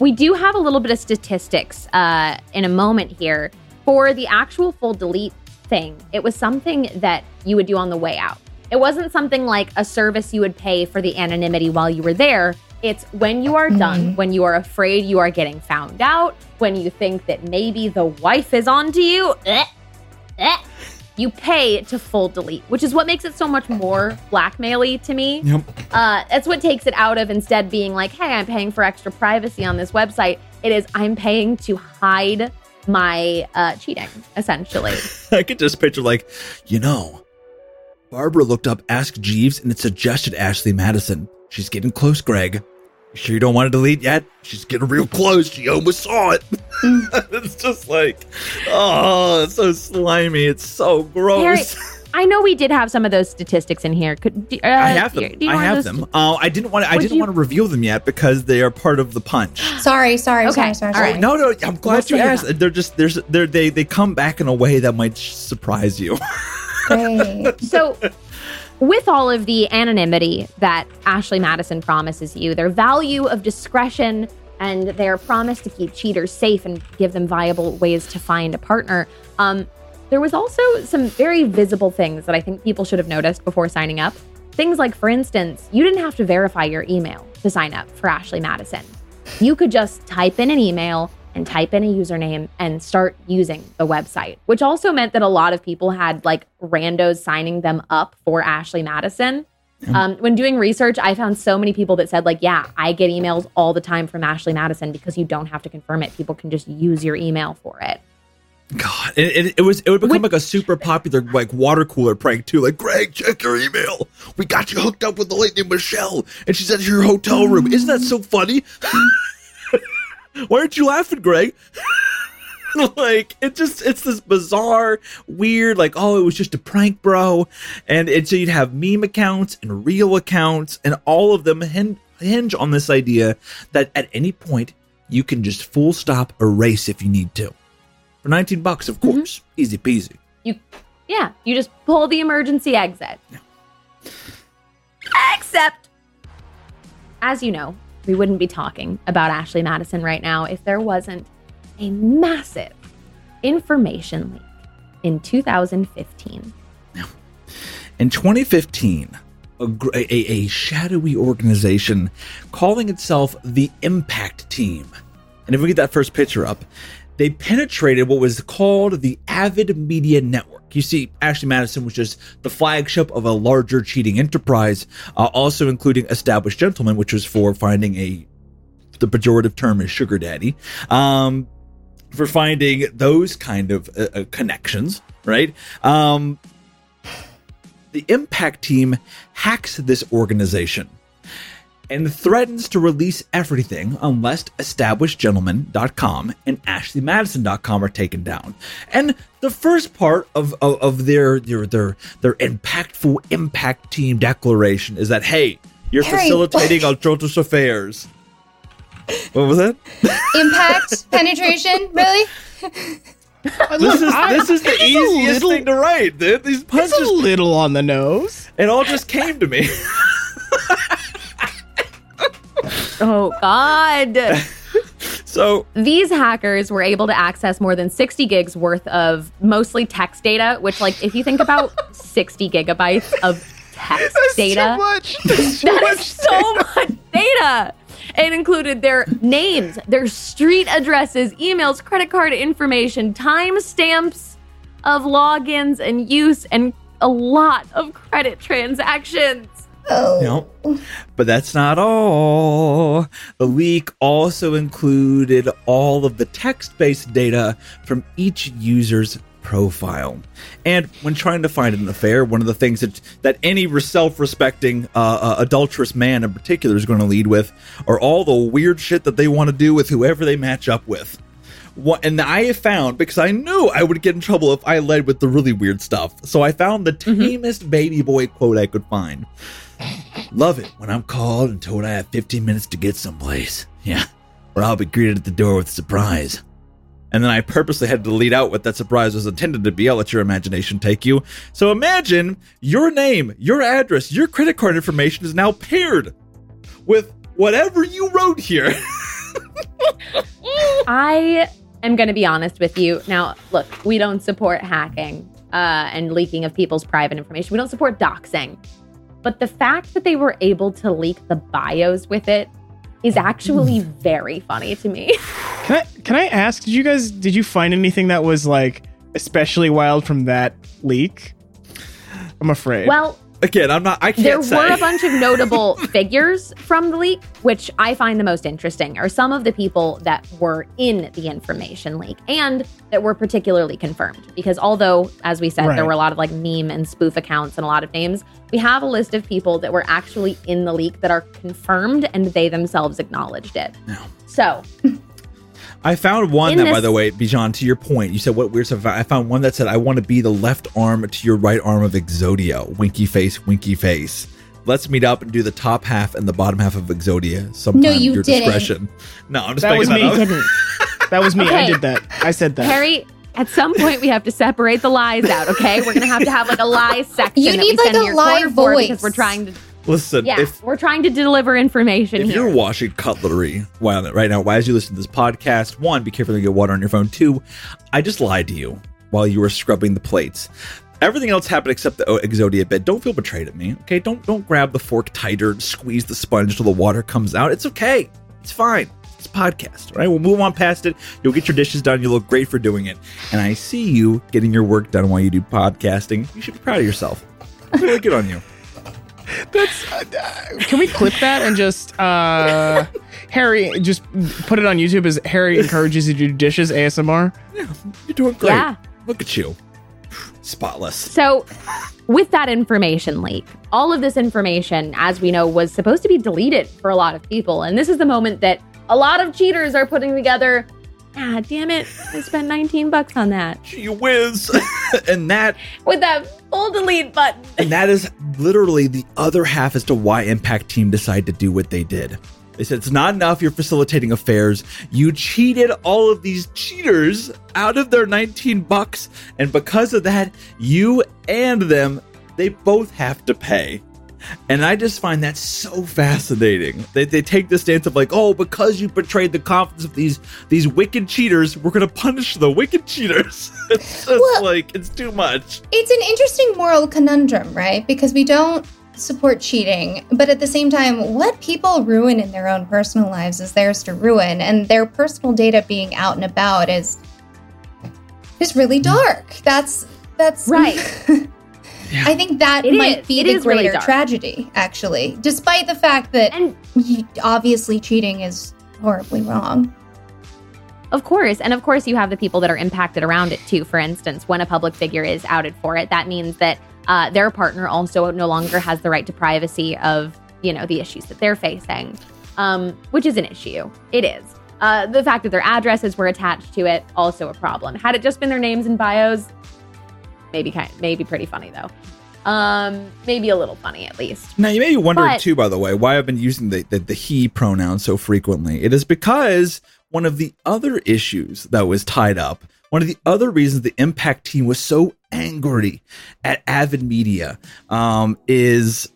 We do have a little bit of statistics uh, in a moment here. For the actual full delete thing, it was something that you would do on the way out. It wasn't something like a service you would pay for the anonymity while you were there. It's when you are done, when you are afraid you are getting found out, when you think that maybe the wife is onto you, eh, eh, you pay to full delete, which is what makes it so much more blackmaily to me. Yep. Uh, that's what takes it out of instead being like, hey, I'm paying for extra privacy on this website. It is, I'm paying to hide my uh, cheating, essentially. [LAUGHS] I could just picture, like, you know, Barbara looked up Ask Jeeves and it suggested Ashley Madison. She's getting close, Greg. You sure you don't want to delete yet? She's getting real close. She almost saw it. [LAUGHS] it's just like, oh, it's so slimy. It's so gross. Harry, I know we did have some of those statistics in here. Could do, uh, I have them. do you I want have them. to- Uh, I didn't want. To, I Would didn't you- want to reveal them yet because they are part of the punch. [GASPS] Sorry, sorry, Okay, sorry, sorry, sorry. right. No, no. I'm glad We'll you asked. them. They're just there's they're, they they come back in a way that might surprise you. Great. [LAUGHS] So, with all of the anonymity that Ashley Madison promises you, their value of discretion and their promise to keep cheaters safe and give them viable ways to find a partner, um, there was also some very visible things that I think people should have noticed before signing up. Things like, for instance, you didn't have to verify your email to sign up for Ashley Madison. You could just type in an email and type in a username and start using the website, which also meant that a lot of people had like randos signing them up for Ashley Madison. Um, when doing research, I found so many people that said, like, yeah, I get emails all the time from Ashley Madison because you don't have to confirm it. People can just use your email for it. God, it, it, it was it would become With- like a super popular like water cooler prank too. Like Greg, check your email. We got you hooked up with the lady Michelle, and she's at your hotel room. Isn't that so funny? [LAUGHS] Why aren't you laughing, Greg? [LAUGHS] like it just it's this bizarre, weird, like oh it was just a prank, bro. And and so you'd have meme accounts and real accounts, and all of them hin- hinge on this idea that at any point you can just full stop erase if you need to. For 19 bucks, of mm-hmm. course. Easy peasy. You, yeah, you just pull the emergency exit. Except, as you know, we wouldn't be talking about Ashley Madison right now if there wasn't a massive information leak in 2015. In 2015, a, a, a shadowy organization calling itself the Impact Team And if we get that first picture up, they penetrated what was called the Avid Media Network. You see, Ashley Madison was just the flagship of a larger cheating enterprise, uh, also including Established Gentleman, which was for finding a the pejorative term is sugar daddy. Um, for finding those kind of uh, uh, connections, right? Um, the Impact team hacks this organization and threatens to release everything unless establishedgentleman.com and ashleymadison.com are taken down. And the first part of, of, of their, their their their impactful impact team declaration is that hey, you're Harry, facilitating [LAUGHS] atrocious affairs. What was that? Impact, [LAUGHS] penetration, really? This is this is the It's a easiest little- thing to write. Dude. These It's punches, a little on the nose. it all just came to me. [LAUGHS] Oh, God. [LAUGHS] So These hackers were able to access more than 60 gigs worth of mostly text data, which, like, if you think about 60 gigabytes of text That's data, too much. [LAUGHS] That's too that much. is so much data. It included their names, their street addresses, emails, credit card information, timestamps of logins and use, and a lot of credit transactions. Oh. No. But that's not all. The leak also included all of the text based data from each user's profile. And when trying to find an affair, one of the things that, that any self respecting uh, uh, adulterous man in particular is going to lead with are all the weird shit that they want to do with whoever they match up with. What, and I have found because I knew I would get in trouble if I led with the really weird stuff. So I found the tamest baby boy quote I could find. Love it when I'm called and told I have 15 minutes to get someplace. Yeah, or I'll be greeted at the door with a surprise. And then I purposely had to lead out what that surprise was intended to be. I'll let your imagination take you. So imagine your name, your address, your credit card information is now paired with whatever you wrote here. [LAUGHS] I am going to be honest with you. Now, look, we don't support hacking uh, and leaking of people's private information. We don't support doxing. But the fact that they were able to leak the bios with it is actually mm. very funny to me. [LAUGHS] Can I can I ask? Did you guys did you find anything that was like especially wild from that leak? I'm afraid. Well, Again, I'm not. I can't there say. were a bunch of notable [LAUGHS] figures from the leak, which I find the most interesting are some of the people that were in the information leak and that were particularly confirmed. Because although, as we said, Right. there were a lot of like meme and spoof accounts and a lot of names, we have a list of people that were actually in the leak that are confirmed and they themselves acknowledged it. No. So I found one In that, this- by the way, Bijan, to your point, you said what weird stuff. I found one that said, "I want to be the left arm to your right arm of Exodia." Winky face, winky face. Let's meet up and do the top half and the bottom half of Exodia. Sometime No, you your didn't. discretion. No, I'm just That was making me. that up. didn't. [LAUGHS] that was me. I did that. I said that. Harry, at some point we have to separate the lies out, okay? We're gonna have to have like a lie section. You that need, we like, send a to your lie corner because we're trying to Listen, Yeah, if we're trying to deliver information if here. you're washing cutlery while right now, why as you listen to this podcast, one, be careful to get water on your phone. Two, I just lied to you while you were scrubbing the plates. Everything else happened except the Exodia bit. Don't feel betrayed at me. Okay, don't don't grab the fork tighter and squeeze the sponge till the water comes out. It's okay. It's fine. It's a podcast, right? We'll move on past it. You'll get your dishes done. You look great for doing it. And I see you getting your work done while you do podcasting. You should be proud of yourself. Really good on you. That's. Uh, can we clip that and just uh, Harry just put it on YouTube as Harry encourages you to do dishes ASMR? Yeah, you're doing great. Yeah. Look at you. Spotless. So, with that information leak, all of this information, as we know, was supposed to be deleted for a lot of people. And this is the moment that a lot of cheaters are putting together. Ah, damn it. I spent 19 bucks on that. Gee whiz. [LAUGHS] and that With that full delete button. and that is literally the other half as to why Impact Team decided to do what they did. They said it's not enough you're facilitating affairs. You cheated all of these cheaters out of their 19 bucks, and because of that, you and them, they both have to pay. And I just find that so fascinating. They, they take the stance of like, oh, because you betrayed the confidence of these these wicked cheaters, we're gonna punish the wicked cheaters. [LAUGHS] it's just Well- like it's too much. It's an interesting moral conundrum, right? Because we don't support cheating, but at the same time, what people ruin in their own personal lives is theirs to ruin, and their personal data being out and about is is really dark. That's that's Right. [LAUGHS] I think that It might is. be It the is really greater tragedy, actually, despite the fact that And obviously cheating is horribly wrong. Of course. And of course, you have the people that are impacted around it too. For instance, when a public figure is outed for it, that means that uh, their partner also no longer has the right to privacy of, you know, the issues that they're facing, um, which is an issue. It is. Uh, the fact that their addresses were attached to it, also a problem. Had it just been their names and bios, maybe kind, maybe pretty funny though. Um, maybe a little funny at least. Now, you may be wondering, But- too, by the way, why I've been using the, the, the he pronoun so frequently. It is because one of the other issues that was tied up, one of the other reasons the Impact team was so angry at Avid Media um, is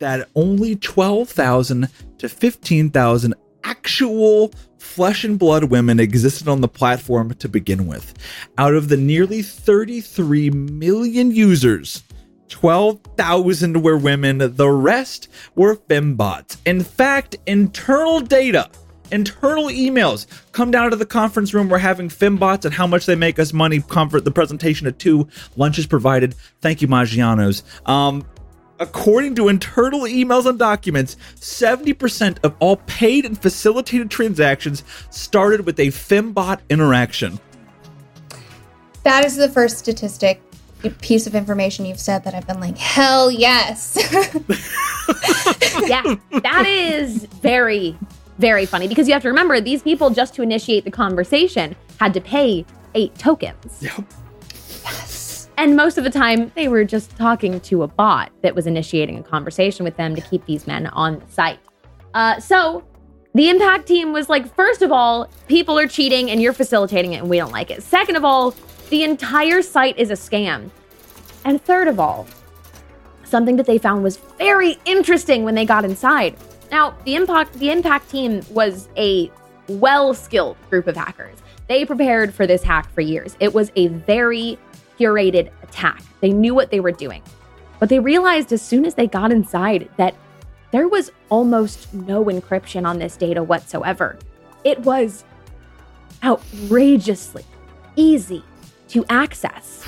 that only 12,000 to 15,000 actual flesh and blood women existed on the platform to begin with. Out of the nearly 33 million users, 12,000 were women, the rest were fembots. In fact, internal data, internal emails come down to the conference room. We're having fembots and how much they make us money. Comfort the presentation at two, lunches provided. Thank you, Maggiano's. Um, According to internal emails and documents, 70% of all paid and facilitated transactions started with a fembot interaction. That is the first statistic piece of information you've said that I've been like, hell yes. [LAUGHS] yeah, that is very, very funny because you have to remember these people just to initiate the conversation had to pay eight tokens. Yep. And most of the time, they were just talking to a bot that was initiating a conversation with them to keep these men on the site. Uh, so the impact team was like, first of all, people are cheating and you're facilitating it and we don't like it. Second of all, the entire site is a scam. And third of all, something that they found was very interesting when they got inside. Now, the impact the impact team was a well-skilled group of hackers. They prepared for this hack for years. It was a very curated attack. They knew what they were doing. But they realized as soon as they got inside that there was almost no encryption on this data whatsoever. It was outrageously easy to access.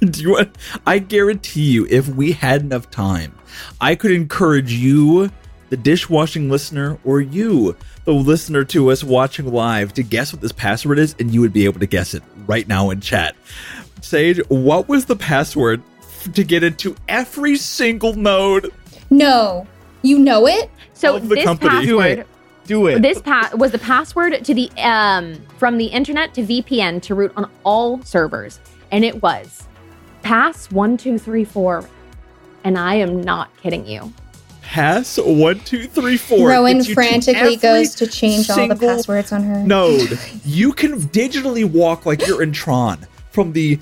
[LAUGHS] Do you want? I guarantee you, if we had enough time, I could encourage you, the dishwashing listener, or you, the listener to us watching live, to guess what this password is, and you would be able to guess it right now in chat. Sage, what was the password f- to get into every single node? no. You know it? So the this company. Password it. Do it. this pa- was the password to the um from the internet to VPN to root on all servers, and it was pass one two three four, and I am not kidding you. Pass one two three four. Rowan gets to frantically goes to change all the passwords on her. node. [LAUGHS] You can digitally walk like you're in Tron from the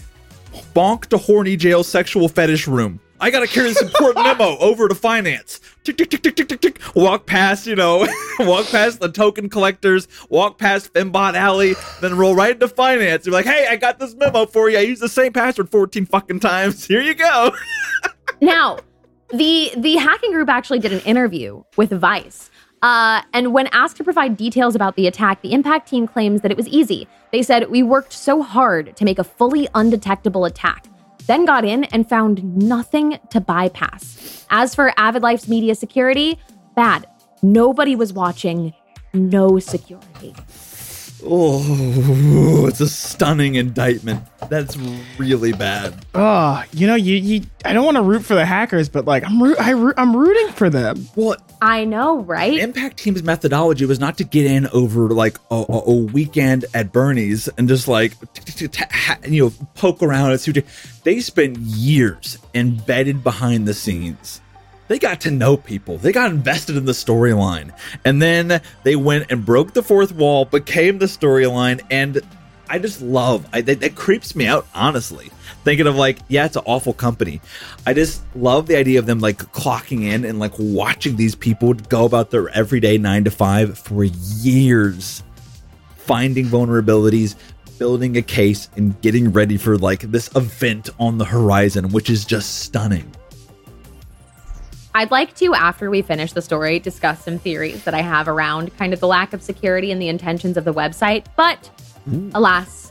bonk to horny jail sexual fetish room. I gotta carry this important memo [LAUGHS] over to finance. Tick, tick, tick, tick, tick, tick, tick. Walk past, you know, [LAUGHS] walk past the token collectors, walk past Fembot Alley, then roll right into finance. You're like, hey, I got this memo for you. I used the same password 14 fucking times. Here you go. Now, the the hacking group actually did an interview with Vice. Uh, and when asked to provide details about the attack, the impact team claims that it was easy. They said, We worked so hard to make a fully undetectable attack, then got in and found nothing to bypass. As for Avid Life's media security, bad. Nobody was watching, no security. Oh, it's a stunning indictment. That's really bad. Oh, you know, you, you I don't want to root for the hackers, but like I'm root, I root, I'm rooting for them. Well, I know, right? Impact Team's methodology was not to get in over like a, a, a weekend at Bernie's and just like t- t- t- ha- you know poke around and see. They spent years embedded behind the scenes. They got to know people. They got invested in the storyline, and then they went and broke the fourth wall, became the storyline, and I just love. I, that, that creeps me out, honestly. Thinking of like, yeah, it's an awful company. I just love the idea of them like clocking in and like watching these people go about their everyday nine to five for years, finding vulnerabilities, building a case, and getting ready for like this event on the horizon, which is just stunning. I'd like to, after we finish the story, discuss some theories that I have around kind of the lack of security and the intentions of the website. But alas,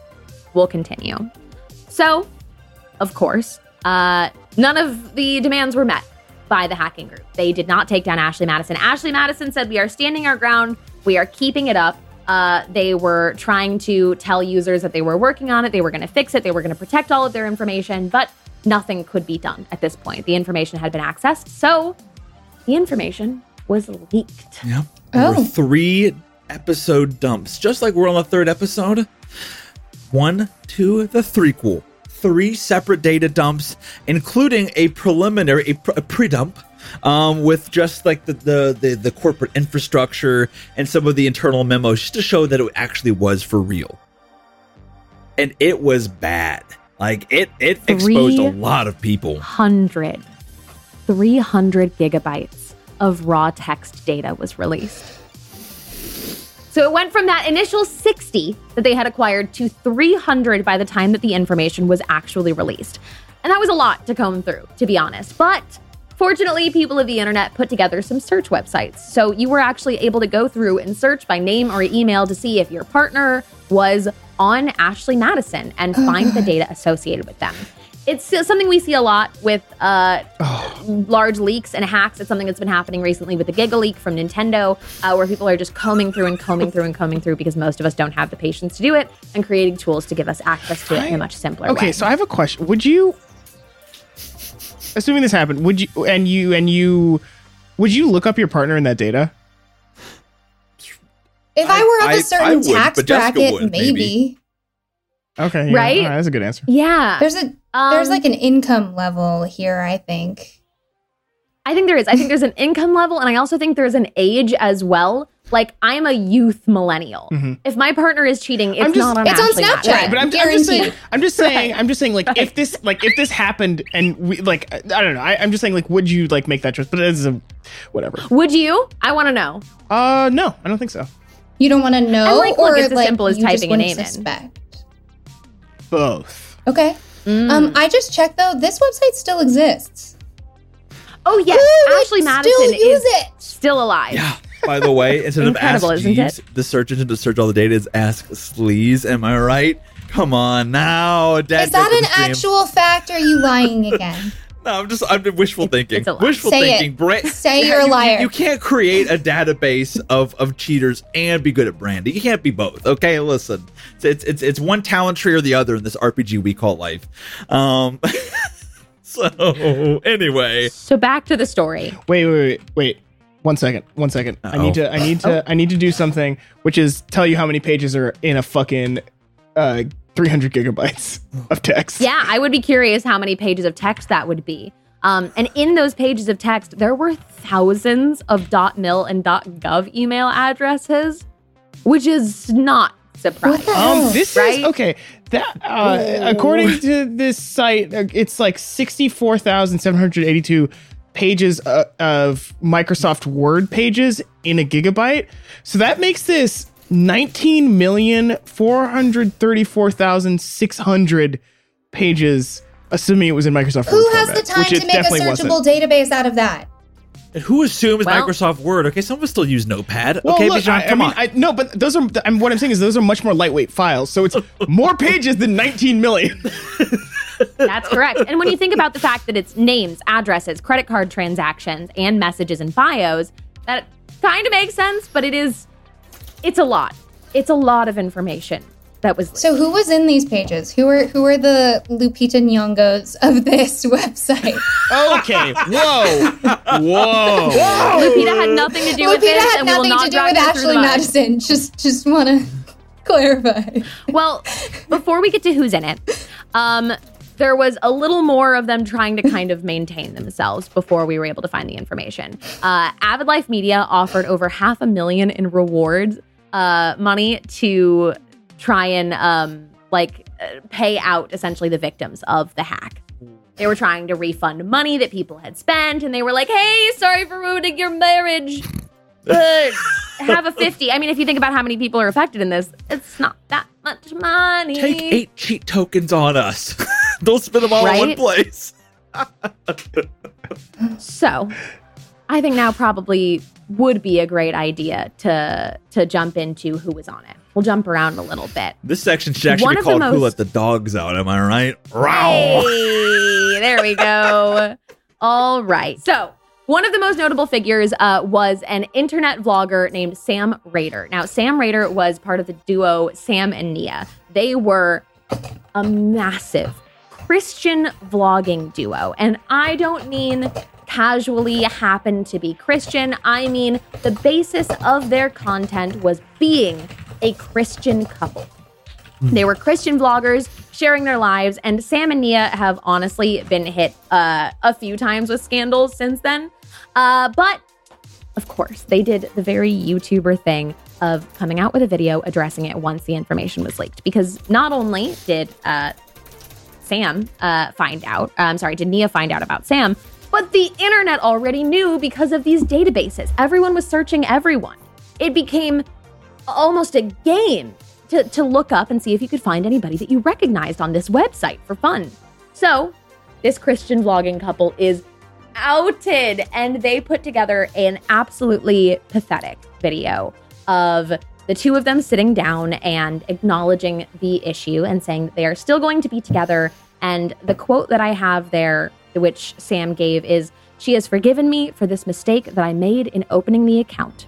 we'll continue. So, of course, uh, none of the demands were met by the hacking group. They did not take down Ashley Madison. Ashley Madison said, We are standing our ground, we are keeping it up. Uh, they were trying to tell users that they were working on it, they were going to fix it, they were going to protect all of their information, but nothing could be done at this point. The information had been accessed, so the information was leaked. Yep. There were Oh. three episode dumps, just like we're on the third episode. One, two, the threequel. Three separate data dumps, including a preliminary, a, pr- a pre-dump, um, with just like the, the the the corporate infrastructure and some of the internal memos, just to show that it actually was for real. And it was bad. Like it, it exposed a lot of people. 100, 300 gigabytes of raw text data was released. So it went from that initial 60 that they had acquired to 300 by the time that the information was actually released. And that was a lot to comb through, to be honest. But fortunately, people of the internet put together some search websites. So you were actually able to go through and search by name or email to see if your partner was on Ashley Madison and find the data associated with them. It's something we see a lot with uh, large leaks and hacks. It's something that's been happening recently with the Giga leak from Nintendo, uh, where people are just combing through and combing through and combing through because most of us don't have the patience to do it, and creating tools to give us access to it in a much simpler Okay, way. Okay, so I have a question. Would you, assuming this happened, would you and you and you, would you look up your partner in that data? If I, were of I- a I certain would, tax but bracket, would, maybe. maybe. Okay, yeah, Right? all that's a good answer. yeah, There's a Um, there's like an income level here, I think. I think there is. I think there's an [LAUGHS] income level, and I also think there's an age as well. Like I'm a youth millennial. Mhm. If my partner is cheating, it's just- not on It's on Snapchat. Right, but I'm, I'm just saying. I'm just saying. I'm just saying. Like, if this, like, if this happened, and we, like, I don't know. I, I'm just saying, like, would you like make that choice? But it's a, whatever. Would you? I want to know. Uh, no, I don't think so. You don't want to know, I like, or look, it's as like simple as you just typing a wouldn't name in. suspect. Both. Okay. Mm. Um, I just checked though. This website still exists. oh yes, Who would Ashley still Madison use is it? still alive. Yeah. By the way, instead of ask Incredible, isn't Jeeves, the search engine to search all the data is ask Sleaze. Am I right? Come on now, Dad. Is that an of the stream. actual fact? Or are you lying again? [LAUGHS] No, I'm just I'm wishful thinking. it's a lie. wishful Say it. thinking. Bra- Say Yeah, you're a you- liar. You, can't create a database of of cheaters and be good at branding. You can't be both. Okay, listen. It's it's it's, it's one talent tree or the other in this RPG we call life. Um. [LAUGHS] so anyway, So back to the story. Wait, wait, wait, wait. One second. One second. I need to. I need to. I need to do something, which is tell you how many pages are in a fucking uh 300 gigabytes of text. Yeah, I would be curious how many pages of text that would be. Um, and in those pages of text, there were thousands of .mil and .gov email addresses, which is not surprising. What the Um, this Right? is okay. That uh, according to this site, uh, it's like sixty-four thousand seven hundred eighty-two pages uh, of Microsoft Word pages in a gigabyte. So that makes this nineteen million four hundred thirty-four thousand six hundred pages. Assuming it was in Microsoft Who Word has format, the time to make a searchable wasn't. database out of that? and who assumes Well- Microsoft Word? Okay, some of us still use Notepad. Well, okay, look, Bijan, I, I come mean, on. I, no, but those are. I'm, what I'm saying is those are much more lightweight files. So it's [LAUGHS] more pages than 19 million. [LAUGHS] That's correct. And when you think about the fact that it's names, addresses, credit card transactions, and messages and bios, that kind of makes sense, but it is, it's a lot. It's a lot of information that was. So who was in these pages? Who were who are the Lupita Nyong'os of [LAUGHS] this website? Okay. Whoa. Whoa. Lupita had nothing to do with Lupita this, had and we will nothing not to do drag with her through the Ashley. Madison. Just just want to [LAUGHS] clarify. Well, before we get to who's in it, um, there was a little more of them trying to kind of maintain themselves before we were able to find the information. Uh, Avid Life Media offered over half a million in rewards uh, money to try and um, like uh, pay out essentially the victims of the hack. They were trying to refund money that people had spent, and they were like, "Hey, sorry for ruining your marriage." [LAUGHS] But have a 50. I mean, if you think about how many people are affected in this, it's not that much money. Take eight cheat tokens on us. [LAUGHS] Don't spend them all in one place. [LAUGHS] So, I think now probably would be a great idea to to jump into who was on it. We'll jump around a little bit. This section should actually One be called "Who Let the Dogs Out." Am I right? Hey, there we go. All right. So, one of the most notable figures uh, was an internet vlogger named Sam Rader. Now, Sam Rader was part of the duo Sam and Nia. They were a massive Christian vlogging duo. And I don't mean casually happen to be Christian. I mean, the basis of their content was being a Christian couple. They were Christian vloggers sharing their lives, and Sam and Nia have honestly been hit uh, a few times with scandals since then. Uh, but of course, they did the very YouTuber thing of coming out with a video addressing it once the information was leaked. Because not only did uh, Sam uh, find out, uh, I'm sorry, did Nia find out about Sam, but the internet already knew because of these databases. Everyone was searching everyone. It became almost a game to, to look up and see if you could find anybody that you recognized on this website for fun. So, this Christian vlogging couple is outed and they put together an absolutely pathetic video of the two of them sitting down and acknowledging the issue and saying that they are still going to be together. And the quote that I have there, which Sam gave, is She has forgiven me for this mistake that I made in opening the account.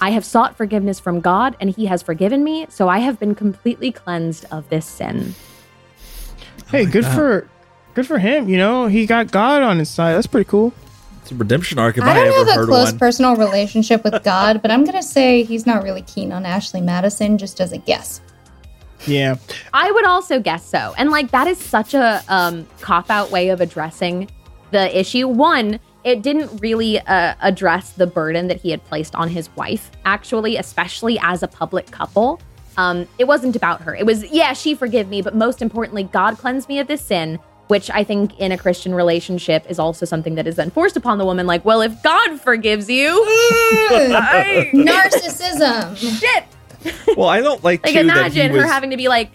I have sought forgiveness from God, and He has forgiven me, so I have been completely cleansed of this sin. Hey, oh good for good for him. You know, he got God on his side. That's pretty cool. It's a redemption arc if I I, don't ever have a heard close one. personal relationship with God, but I'm gonna say he's not really keen on Ashley Madison, just as a guess. Yeah. I would also guess so. And like that is such a um, cop out way of addressing the issue. One, it didn't really uh, address the burden that he had placed on his wife, actually, especially as a public couple. Um, it wasn't about her. It was, yeah, she forgive me, but most importantly, God cleansed me of this sin, which I think in a Christian relationship is also something that is then forced upon the woman. Like, well, if God forgives you, [LAUGHS] [LAUGHS] I- Narcissism. shit. [LAUGHS] Well, I don't like, Like, too, that imagine he was, her having to be like,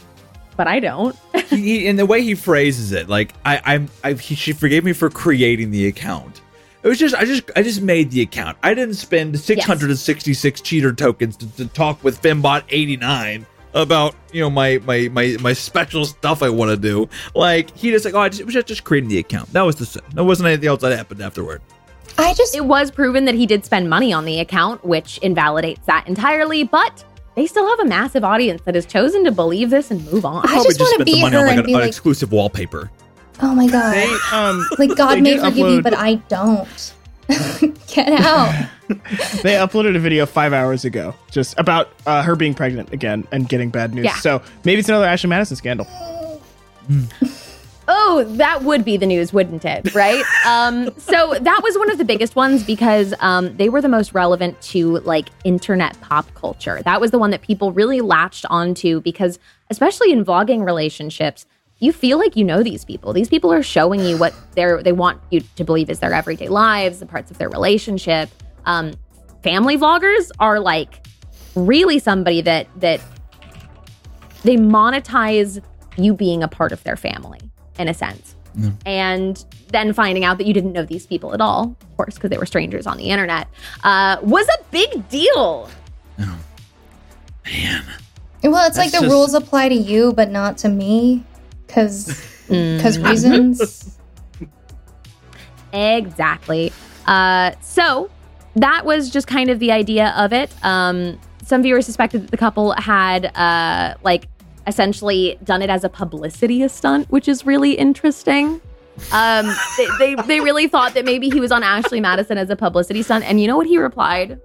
but I don't. [LAUGHS] he, he- in the way he phrases it, like I, I'm, I, he, she forgave me for creating the account. It was just, I just, I just made the account. I didn't spend 666 cheater tokens to, to talk with Fembot 89 about, you know, my, my, my, my special stuff I want to do. Like he just like, oh, I just, it was just, just creating the account. That was the sin. There wasn't anything else that happened afterward. I just It was proven that he did spend money on the account, which invalidates that entirely, but they still have a massive audience that has chosen to believe this and move on. I Probably just wanna spent the be money her on like and an, be an like- exclusive wallpaper. oh my god. They um [LAUGHS] like God they may did forgive you, but I don't. [LAUGHS] Get out. [LAUGHS] they uploaded a video five hours ago just about uh, her being pregnant again and getting bad news. Yeah. So maybe it's another Ashley Madison scandal. Oh, that would be the news, wouldn't it? Right? [LAUGHS] um, so that was one of the biggest ones because um, they were the most relevant to like internet pop culture. That was the one that people really latched onto because, especially in vlogging relationships, you feel like you know these people. These people are showing you what they're they want you to believe is their everyday lives, the parts of their relationship. Um, family vloggers are like really somebody that that they monetize you being a part of their family in a sense. And then finding out that you didn't know these people at all, of course, because they were strangers on the internet, uh, was a big deal. Man. Well, it's like the just- rules apply to you, but not to me, because Mm. because reasons. [LAUGHS] Exactly. Uh, so that was just kind of the idea of it. Um, some viewers suspected that the couple had uh, like essentially done it as a publicity stunt, which is really interesting. Um, they, they they really thought that maybe he was on Ashley Madison as a publicity stunt, and you know what he replied?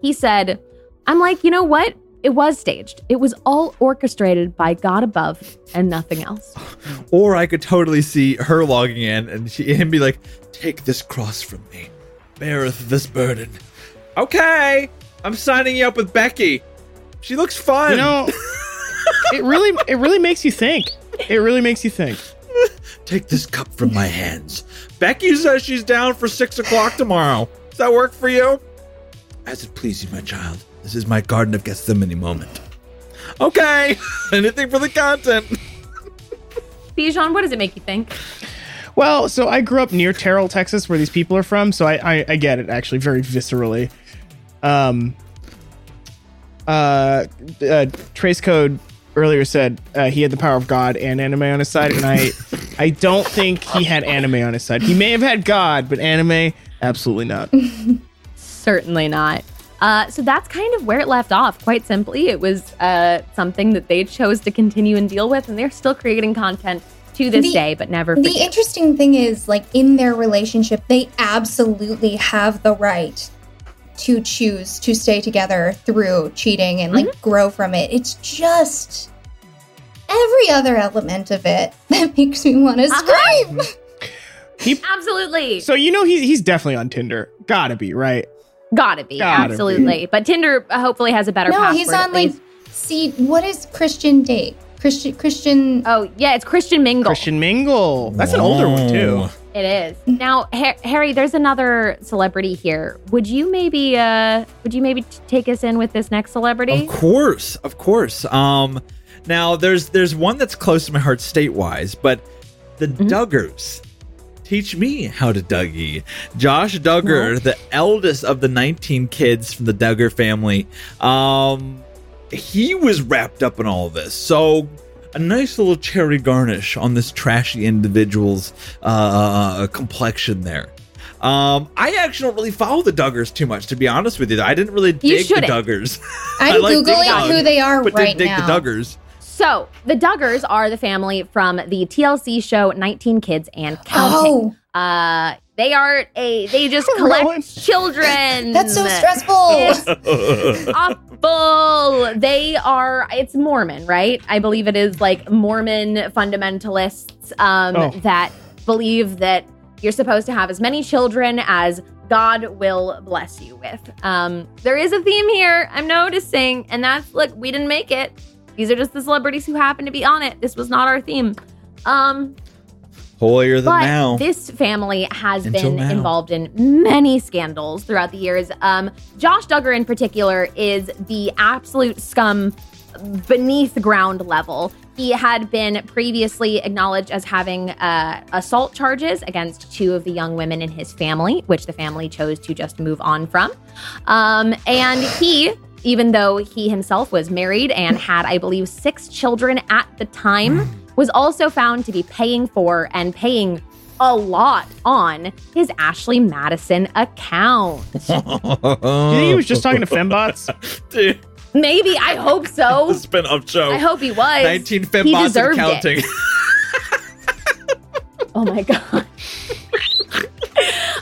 He said, "I'm like, you know what? It was staged. It was all orchestrated by God above and nothing else." [LAUGHS] Or I could totally see her logging in and she him be like, "Take this cross from me, beareth this burden." Okay, I'm signing you up with Becky. She looks fun. You know, [LAUGHS] it really it really makes you think. It really makes you think. take this cup from my hands. Becky says she's down for six o'clock tomorrow. Does that work for you? As it please you, my child. This is my Garden of Gethsemane moment. Okay, [LAUGHS] anything for the content. Bijan, what does it make you think? Well, so I grew up near Terrell, Texas, where these people are from, so I I, I get it actually very viscerally. Um. Uh, uh, Trace Code earlier said uh, he had the power of God and anime on his side, and I [LAUGHS] I don't think he had anime on his side. He may have had God, but anime absolutely not. [LAUGHS] Certainly not. Uh, so that's kind of where it left off. Quite simply, it was uh, something that they chose to continue and deal with, and they're still creating content to this The- day, but never The forget. interesting thing is, like, in their relationship, they absolutely have the right to choose to stay together through cheating and, like, grow from it. It's just every other element of it [LAUGHS] that makes me want to Uh-huh. scream. [LAUGHS] [LAUGHS] Absolutely. So you know he's he's definitely on Tinder. Gotta be right. Gotta be. Gotta absolutely. But Tinder uh, hopefully has a better No, password. he's on, like, see, what is Christian date? Christian, Christian. Oh, yeah, it's Christian Mingle. Christian Mingle. That's an older one too. It is. Now, Ha- Harry, there's another celebrity here. Would you maybe uh would you maybe t- take us in with this next celebrity? Of course, of course. Um, now there's there's one that's close to my heart state-wise, but the Mm-hmm. Duggars teach me how to Dougie. Josh Duggar, the eldest of the 19 kids from the Duggar family, um, he was wrapped up in all of this. So a nice little cherry garnish on this trashy individual's uh, complexion there. Um, I actually don't really follow the Duggars too much, to be honest with you. I didn't really dig the shouldn't. Duggars. [LAUGHS] I'm like Googling Ding who they are but right didn't dig now. the Duggars. So, the Duggars are the family from the TLC show 19 Kids and Counting. Oh, Uh they are a they [LAUGHS] just Rowan. collect children. that's so stressful. It's [LAUGHS] awful. They are it's Mormon, right? I believe it is like Mormon fundamentalists um Oh. that believe that you're supposed to have as many children as God will bless you with. Um there is a theme here I'm noticing and that's look, we didn't make it. These are just the celebrities who happen to be on it. This was not our theme. Um Holier than but now. this family has Until been now. involved in many scandals throughout the years. Um, Josh Duggar, in particular, is the absolute scum beneath ground level. He had been previously acknowledged as having uh, assault charges against two of the young women in his family, which the family chose to just move on from. Um, and he, even though he himself was married and had, I believe, six children at the time, was also found to be paying for and paying a lot on his Ashley Madison account. Do [LAUGHS] you think he was just talking to fembots? Dude, Maybe, I hope so. the spin-off show. I hope he was. 19 fembots and deserved it. counting. [LAUGHS] [LAUGHS] Oh my god.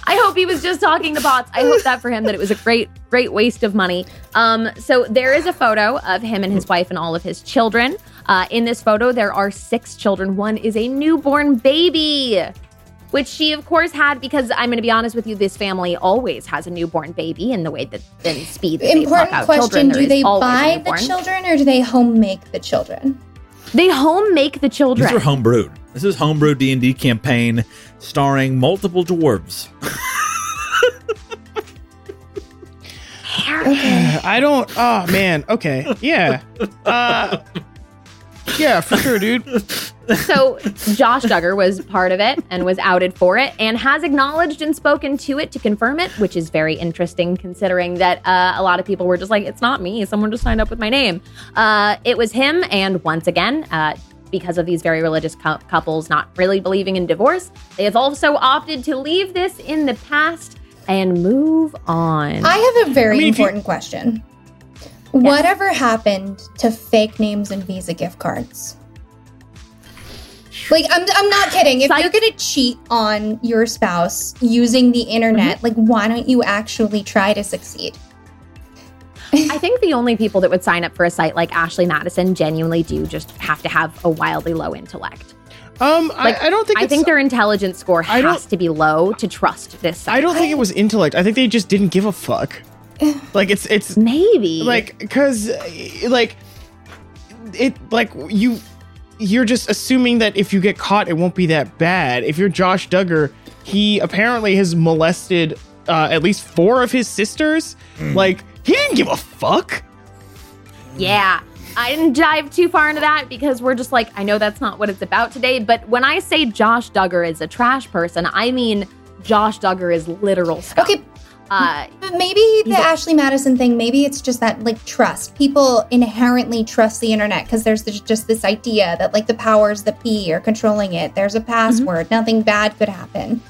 I hope he was just talking to bots. I hope that for him that it was a great, great waste of money. Um, so there is a photo of him and his wife and all of his children. Uh, in this photo, there are six children. One is a newborn baby, which she of course had because I'm going to be honest with you, this family always has a newborn baby in the way that in speed. That they Important out question: children, Do they buy the children or do they home make the children? They home make the children. These are homebrewed. This is homebrew D&D campaign starring multiple dwarves. okay. [SIGHS] I don't. Oh man. Okay. Yeah. Uh. Yeah, for sure, dude. So Josh Duggar was part of it and was outed for it and has acknowledged and spoken to it to confirm it, which is very interesting considering that uh, a lot of people were just like, it's not me. Someone just signed up with my name. Uh, it was him. And once again, uh, because of these very religious cou- couples not really believing in divorce, they have also opted to leave this in the past and move on. I have a very I mean, if you- important question. Whatever happened to fake names and Visa gift cards? Like, I'm, I'm not kidding. If Psych- you're going to cheat on your spouse using the internet, Mm-hmm. like, why don't you actually try to succeed? I think the only people that would sign up for a site like Ashley Madison genuinely do just have to have a wildly low intellect. Um, Like, I, I don't think. I it's- think their intelligence score has to be low to trust this site. I don't think it was intellect. I think they just didn't give a fuck. [LAUGHS] Like it's it's Maybe. like because like it like you you're just assuming that if you get caught it won't be that bad if you're josh duggar he apparently has molested uh, at least four of his sisters like he didn't give a fuck yeah. I didn't dive too far into that because we're just like, I know that's not what it's about today. But when I say Josh Duggar is a trash person, I mean Josh Duggar is literal scum. Okay, Uh, but maybe the He's Ashley Madison thing, maybe it's just that like trust. People inherently trust the internet because there's this, just this idea that like the powers that be are controlling it. There's a password. Nothing bad could happen.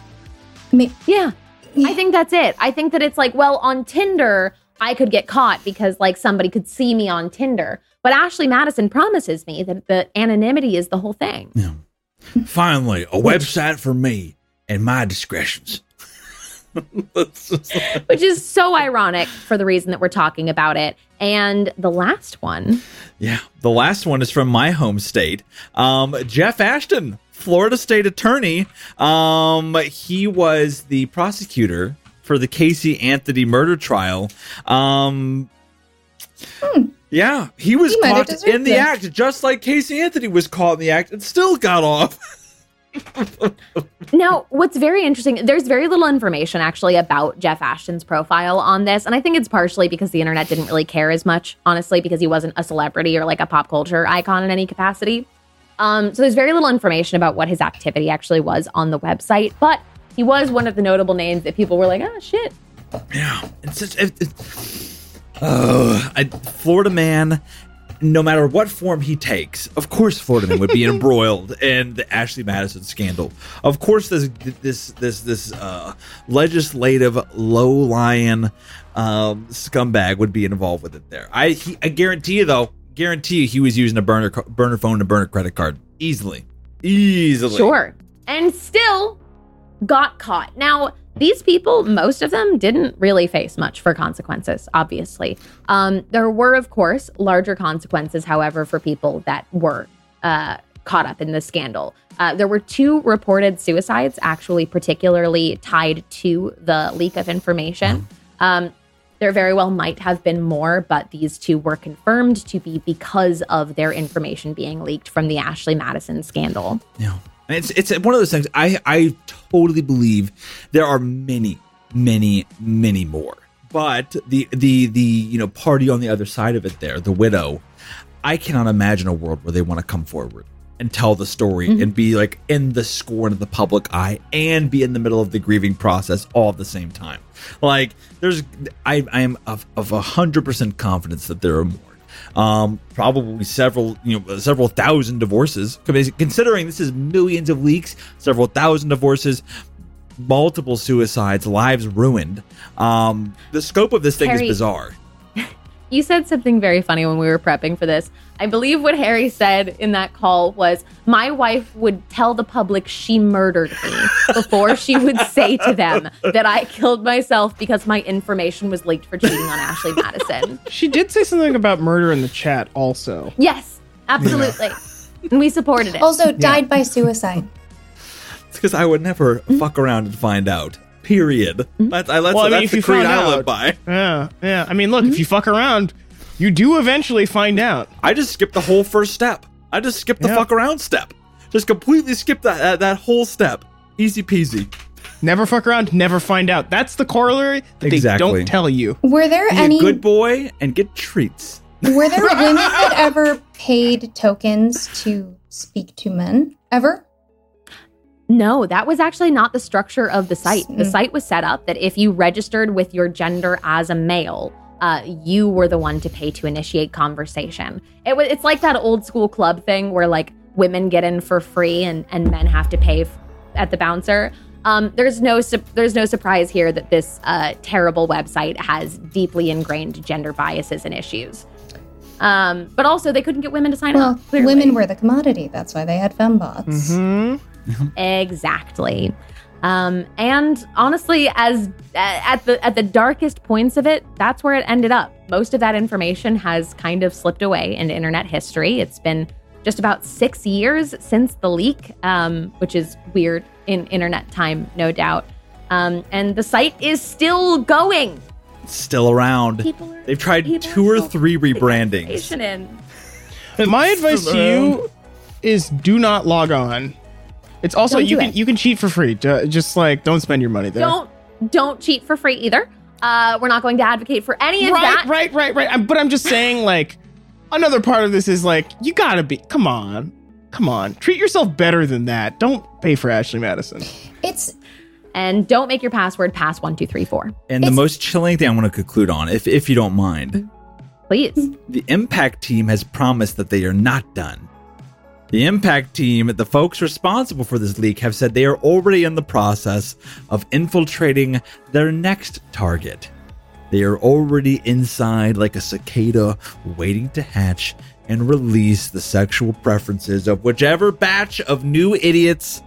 May- yeah, I think that's it. I think that it's like, well, on Tinder, I could get caught because like somebody could see me on Tinder. But Ashley Madison promises me that the anonymity is the whole thing. Finally, a website for me and my discretions. Like- [LAUGHS] which is so ironic for the reason that we're talking about it. And the last one, yeah. The last one is from my home state. Um, Jeff Ashton, Florida State Attorney. Um, he was the prosecutor for the Casey Anthony murder trial. Um, yeah, he was He caught in the act, just like Casey Anthony was caught in the act and still got off. [LAUGHS] Now, what's very interesting, there's very little information actually about Jeff Ashton's profile on this. And I think it's partially because the internet didn't really care as much, honestly, because he wasn't a celebrity or like a pop culture icon in any capacity. Um, so there's very little information about what his activity actually was on the website. But he was one of the notable names that people were like, oh, shit. Yeah, it's such. It, it, oh, I, Florida man. No matter what form he takes, of course, Florida would be [LAUGHS] embroiled in the Ashley Madison scandal. Of course, this this this this uh, legislative low lion um, scumbag would be involved with it. There, I he, I guarantee you though, guarantee you he was using a burner burner phone and a burner credit card easily, easily. Sure. And still got caught. Now, these people, most of them didn't really face much for consequences, obviously. Um, there were, of course, larger consequences, however, for people that were uh, caught up in the scandal. Uh, there were two reported suicides, actually, particularly tied to the leak of information. Um, there very well might have been more, but these two were confirmed to be because of their information being leaked from the Ashley Madison scandal. Yeah. And it's it's one of those things I I totally believe there are many many many more. But the the the you know party on the other side of it there, the widow, I cannot imagine a world where they want to come forward and tell the story mm-hmm. and be like in the scorn of the public eye and be in the middle of the grieving process all at the same time. Like there's I I am of of a hundred percent confidence that there are more um, probably several, you know, several thousand divorces. Considering this is millions of leaks, several thousand divorces, multiple suicides, lives ruined. Um, the scope of this thing Harry- is bizarre. You said something very funny when we were prepping for this. I believe what Harry said in that call was, My wife would tell the public she murdered me before she would say to them that I killed myself because my information was leaked for cheating on Ashley Madison. She did say something about murder in the chat also. Yes, absolutely. And we supported it. Also, died by suicide. It's because I would never fuck around and find out. Period. Mm-hmm. That's, I, that's, Well, I mean, that's if the you creed I live out- by. Yeah, yeah. I mean, look, if mm-hmm. you fuck around, you do eventually find out. I just skipped the whole first step. I just skipped the Yeah. fuck around step. Just completely skipped that, that that whole step. Easy peasy. Never fuck around, never find out. That's the corollary that Exactly. they don't tell you. Were there Be any a good boy and get treats. were there [LAUGHS] women that ever paid tokens to speak to men? Ever? No, that was actually not the structure of the site. The Mm. site was set up that if you registered with your gender as a male, uh, you were the one to pay to initiate conversation. It was it's like that old school club thing where like women get in for free and and men have to pay f- at the bouncer. Um, there's no su- there's no surprise here that this uh, terrible website has deeply ingrained gender biases and issues. Um, but also, they couldn't get women to sign Well, up. clearly. women were the commodity. That's why they had fembots. Hmm. [LAUGHS] Exactly. Um, and honestly, as at the at the darkest points of it, that's where it ended up. Most of that information has kind of slipped away into internet history. It's been just about six years since the leak, um, which is weird in internet time, no doubt. Um, and the site is still going. Still around. Are, They've tried two or three putting rebrandings. information In. My advice to you is do not log on. It's also Don't you can it. you can cheat for free. Just like don't spend your money there. Don't don't cheat for free either. Uh, we're not going to advocate for any of right, that. right, right, right. I'm- But I'm just saying, like, another part of this is like you gotta be. Come on, come on. Treat yourself better than that. Don't pay for Ashley Madison. It's And don't make your password pass one two three four. And the most chilling thing I want to conclude on, if if you don't mind, Please. the Impact team has promised that they are not done. The Impact team, the folks responsible for this leak, have said they are already in the process of infiltrating their next target. They are already inside like a cicada, waiting to hatch and release the sexual preferences of whichever batch of new idiots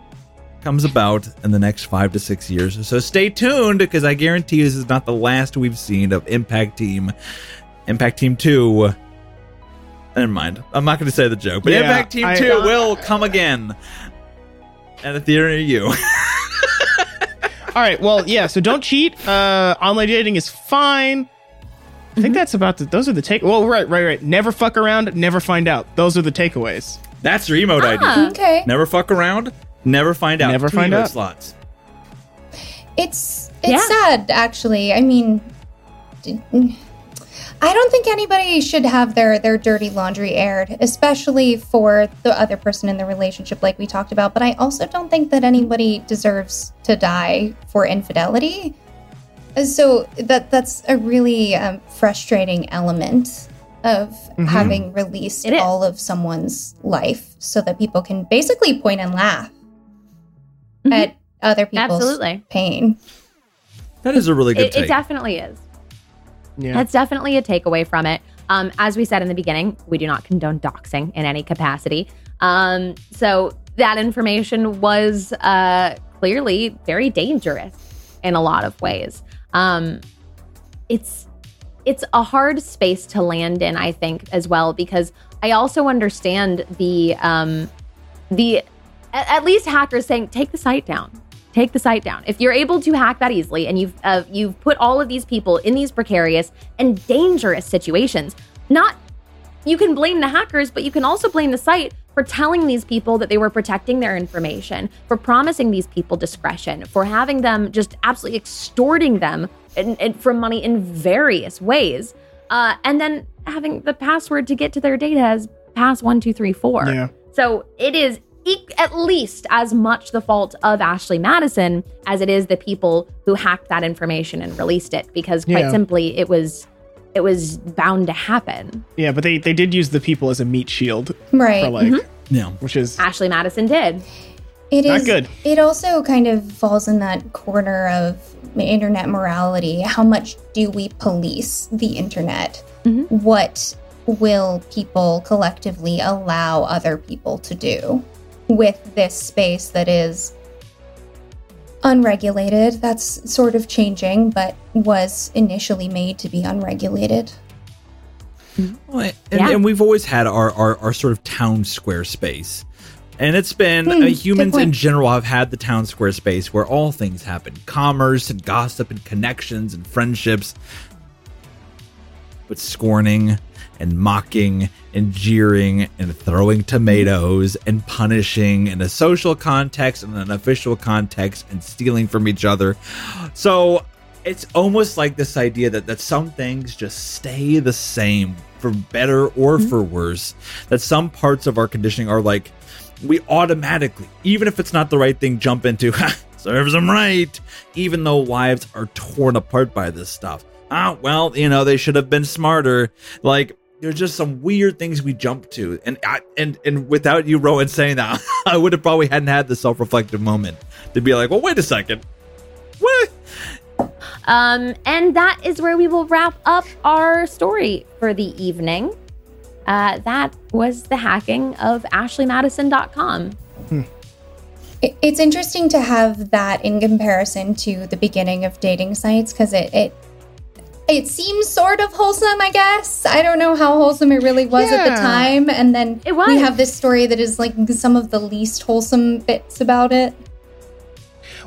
comes about in the next five to six years. So stay tuned because I guarantee this is not the last we've seen of Impact Team. Impact Team 2. Never mind. I'm not going to say the joke, but Yeah, Impact Team I- 2 will come again at a theater near you. [LAUGHS] All right. Well, yeah. So don't cheat. Uh, online dating is fine. I think that's about the. Those are the take. Well, right, right, right. Never fuck around. Never find out. Those are the takeaways. That's your emote Ah. idea. okay. Never fuck around, never find out. Never Two find out. slots. It's it's Yeah. sad actually. I mean d- I don't think anybody should have their their dirty laundry aired, especially for the other person in the relationship like we talked about, but I also don't think that anybody deserves to die for infidelity. So that that's a really um, frustrating element of Mhm. having released all of someone's life so that people can basically point and laugh Mhm. at other people's Absolutely. pain. That is a really good It, it definitely is. Yeah. That's definitely a takeaway from it. Um, as we said in the beginning, we do not condone doxing in any capacity. Um, so that information was uh, clearly very dangerous in a lot of ways. Um, it's it's a hard space to land in, I think, as well, because I also understand the um, the at, least hackers saying take the site down take the site down. If you're able to hack that easily and you've uh, you've put all of these people in these precarious and dangerous situations, not you can blame the hackers, but you can also blame the site for telling these people that they were protecting their information, for promising these people discretion, for having them just absolutely extorting them and, and from money in various ways, uh, and then having the password to get to their data as pass one two three four. Yeah. So it is at least as much the fault of Ashley Madison as it is the people who hacked that information and released it because quite Yeah. simply it was it was bound to happen. Yeah, but they they did use the people as a meat shield Right. for like, yeah. which is Ashley Madison did. It Not is good. It also kind of falls in that corner of internet morality. How much do we police the internet? Mhm. What will people collectively allow other people to do with this space that is unregulated? That's sort of changing, but was initially made to be unregulated. Well, and, Yeah. and we've always had our, our, our sort of town square space. And it's been Hmm, uh, humans in general have had the town square space where all things happen commerce and gossip and connections and friendships. But scorning and mocking and jeering and throwing tomatoes and punishing in a social context and an official context and stealing from each other. So it's almost like this idea that, that some things just stay the same for better or for worse. That some parts of our conditioning are like we automatically, even if it's not the right thing, jump into [LAUGHS] serves them right, even though lives are torn apart by this stuff. Ah, well, you know, they should have been smarter. Like, there's just some weird things we jump to, and I, and and without you, Rowan, saying that, [LAUGHS] I would have probably hadn't had the self-reflective moment to be like, well, wait a second, what? Um, and that is where we will wrap up our story for the evening. Uh, that was the hacking of AshleyMadison.com. It- It's interesting to have that in comparison to the beginning of dating sites because it, it it seems sort of wholesome, I guess. I don't know how wholesome it really was at the time, and then It was. we have this story that is like some of the least wholesome bits about it.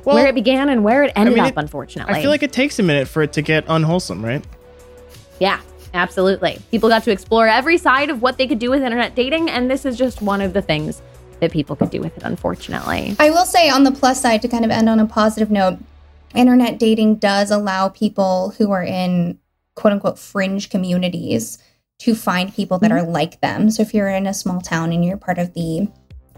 well. where it began and where it ended mean, up, it- unfortunately. I feel like it takes a minute for it to get unwholesome, right? Yeah, absolutely. People got to explore every side of what they could do with internet dating, and this is just one of the things that people could do with it, unfortunately. I will say, on the plus side, to kind of end on a positive note, internet dating does allow people who are in quote unquote fringe communities to find people that mm-hmm. are like them. So if you're in a small town and you're part of the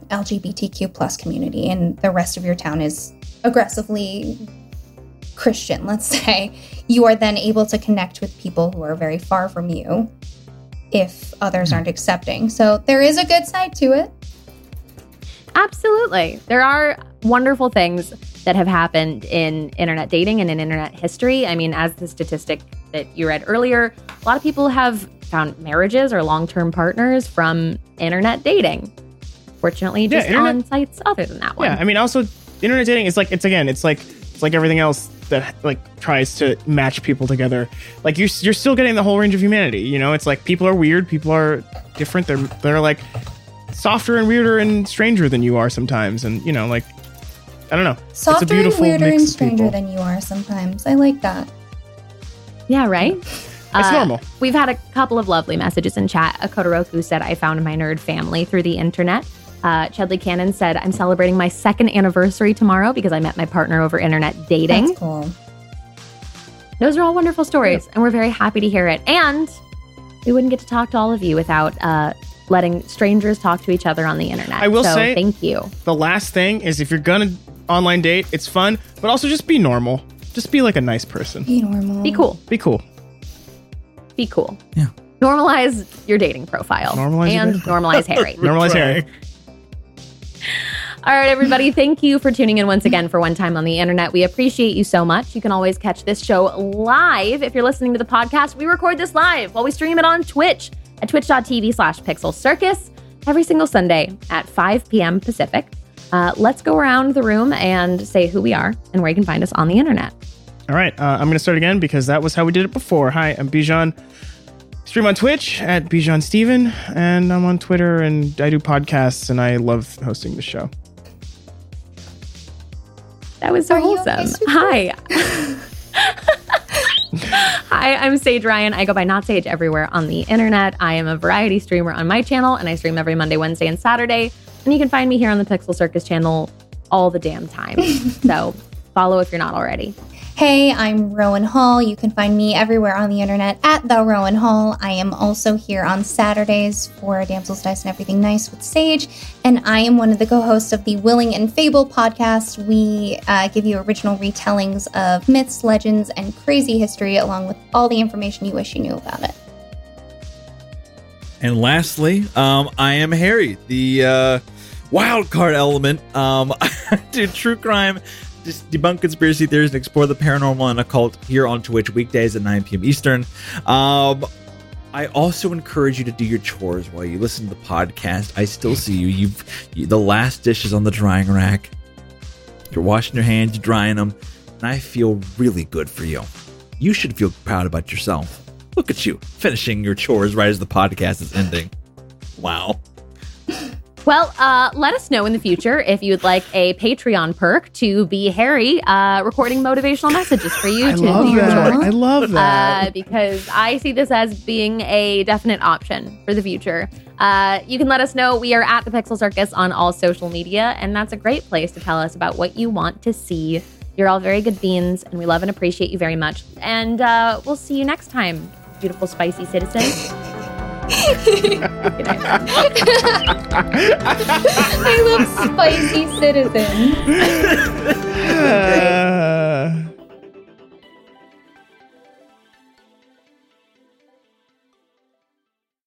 LGBTQ plus community and the rest of your town is aggressively Christian, let's [LAUGHS] say, you are then able to connect with people who are very far from you if others mm-hmm. aren't accepting. So there is a good side to it. Absolutely. There are wonderful things that have happened in internet dating and in internet history. I mean, as the statistic that you read earlier, a lot of people have found marriages or long term partners from internet dating. Fortunately, Yeah, just internet- on sites other than that one. Yeah, I mean, also internet dating is like it's again, it's like it's like everything else that like tries to match people together. Like you're you're still getting the whole range of humanity. You know, it's like people are weird, people are different. They're they're like softer and weirder and stranger than you are sometimes, and you know, like I don't know. it's a Softer and beautiful weirder mix and stranger people. than you are sometimes. I like that. Yeah, right? [LAUGHS] It's normal. We've had a couple of lovely messages in chat. A Kodoroku said, I found my nerd family through the internet. Uh, Chudley Cannon said, I'm celebrating my second anniversary tomorrow because I met my partner over internet dating. That's cool. Those are all wonderful stories, and we're very happy to hear it. And we wouldn't get to talk to all of you without uh, letting strangers talk to each other on the internet. I will so say- thank you. The last thing is if you're gonna online date, it's fun, but also just be normal. Just be like a nice person. Be normal. Be cool. Be cool. Be cool. Yeah. Normalize your dating profile. Normalize and dating normalize Harry. [LAUGHS] Normalize Harry. All right, everybody, thank you for tuning in once again for One Time on the Internet. We appreciate you so much. You can always catch this show live if you're listening to the podcast. We record this live while we stream it on Twitch at twitch.tv slash pixel circus every single Sunday at 5 p.m. Pacific. Uh, let's go around the room and say who we are and where you can find us on the internet. All right, uh, I'm going to start again because that was how we did it before. Hi, I'm Bijan. Stream on Twitch at Bijan Steven, and I'm on Twitter and I do podcasts, and I love hosting the show. That was so Are you wholesome. okay. Hi. [LAUGHS] Hi, I'm Sage Ryan. I go by Not Sage everywhere on the internet. I am a variety streamer on my channel, and I stream every Monday, Wednesday, and Saturday. And you can find me here on the Pixel Circus channel all the damn time. [LAUGHS] so follow if you're not already. Hey, I'm Rowan Hall. You can find me everywhere on the internet at the Rowan Hall. I am also here on Saturdays for Damsels Dice and Everything Nice with Sage, and I am one of the co-hosts of the Willing and Fable podcast. We uh, give you original retellings of myths, legends, and crazy history, along with all the information you wish you knew about it. And lastly, um, I am Harry, the uh, wild card element. Um, [LAUGHS] true crime, just debunk conspiracy theories, and explore the paranormal and occult here on Twitch weekdays at 9 p.m. Eastern. Um, I also encourage you to do your chores while you listen to the podcast. I still see you. You've you, the last dish is on the drying rack. You're washing your hands, you're drying them, and I feel really good for you. You should feel proud about yourself. Look at you finishing your chores right as the podcast is ending. Wow. Well, uh, let us know in the future if you would like a Patreon perk to be Harry uh, recording motivational messages for you I to do love your that. chores. I love that. uh, because I see this as being a definite option for the future. Uh, you can let us know. We are at the Pixel Circus on all social media, and that's a great place to tell us about what you want to see. You're all very good beans, and we love and appreciate you very much. And uh, we'll see you next time, beautiful, spicy citizen. Good night. [LAUGHS] I love spicy citizen. [LAUGHS] Uh,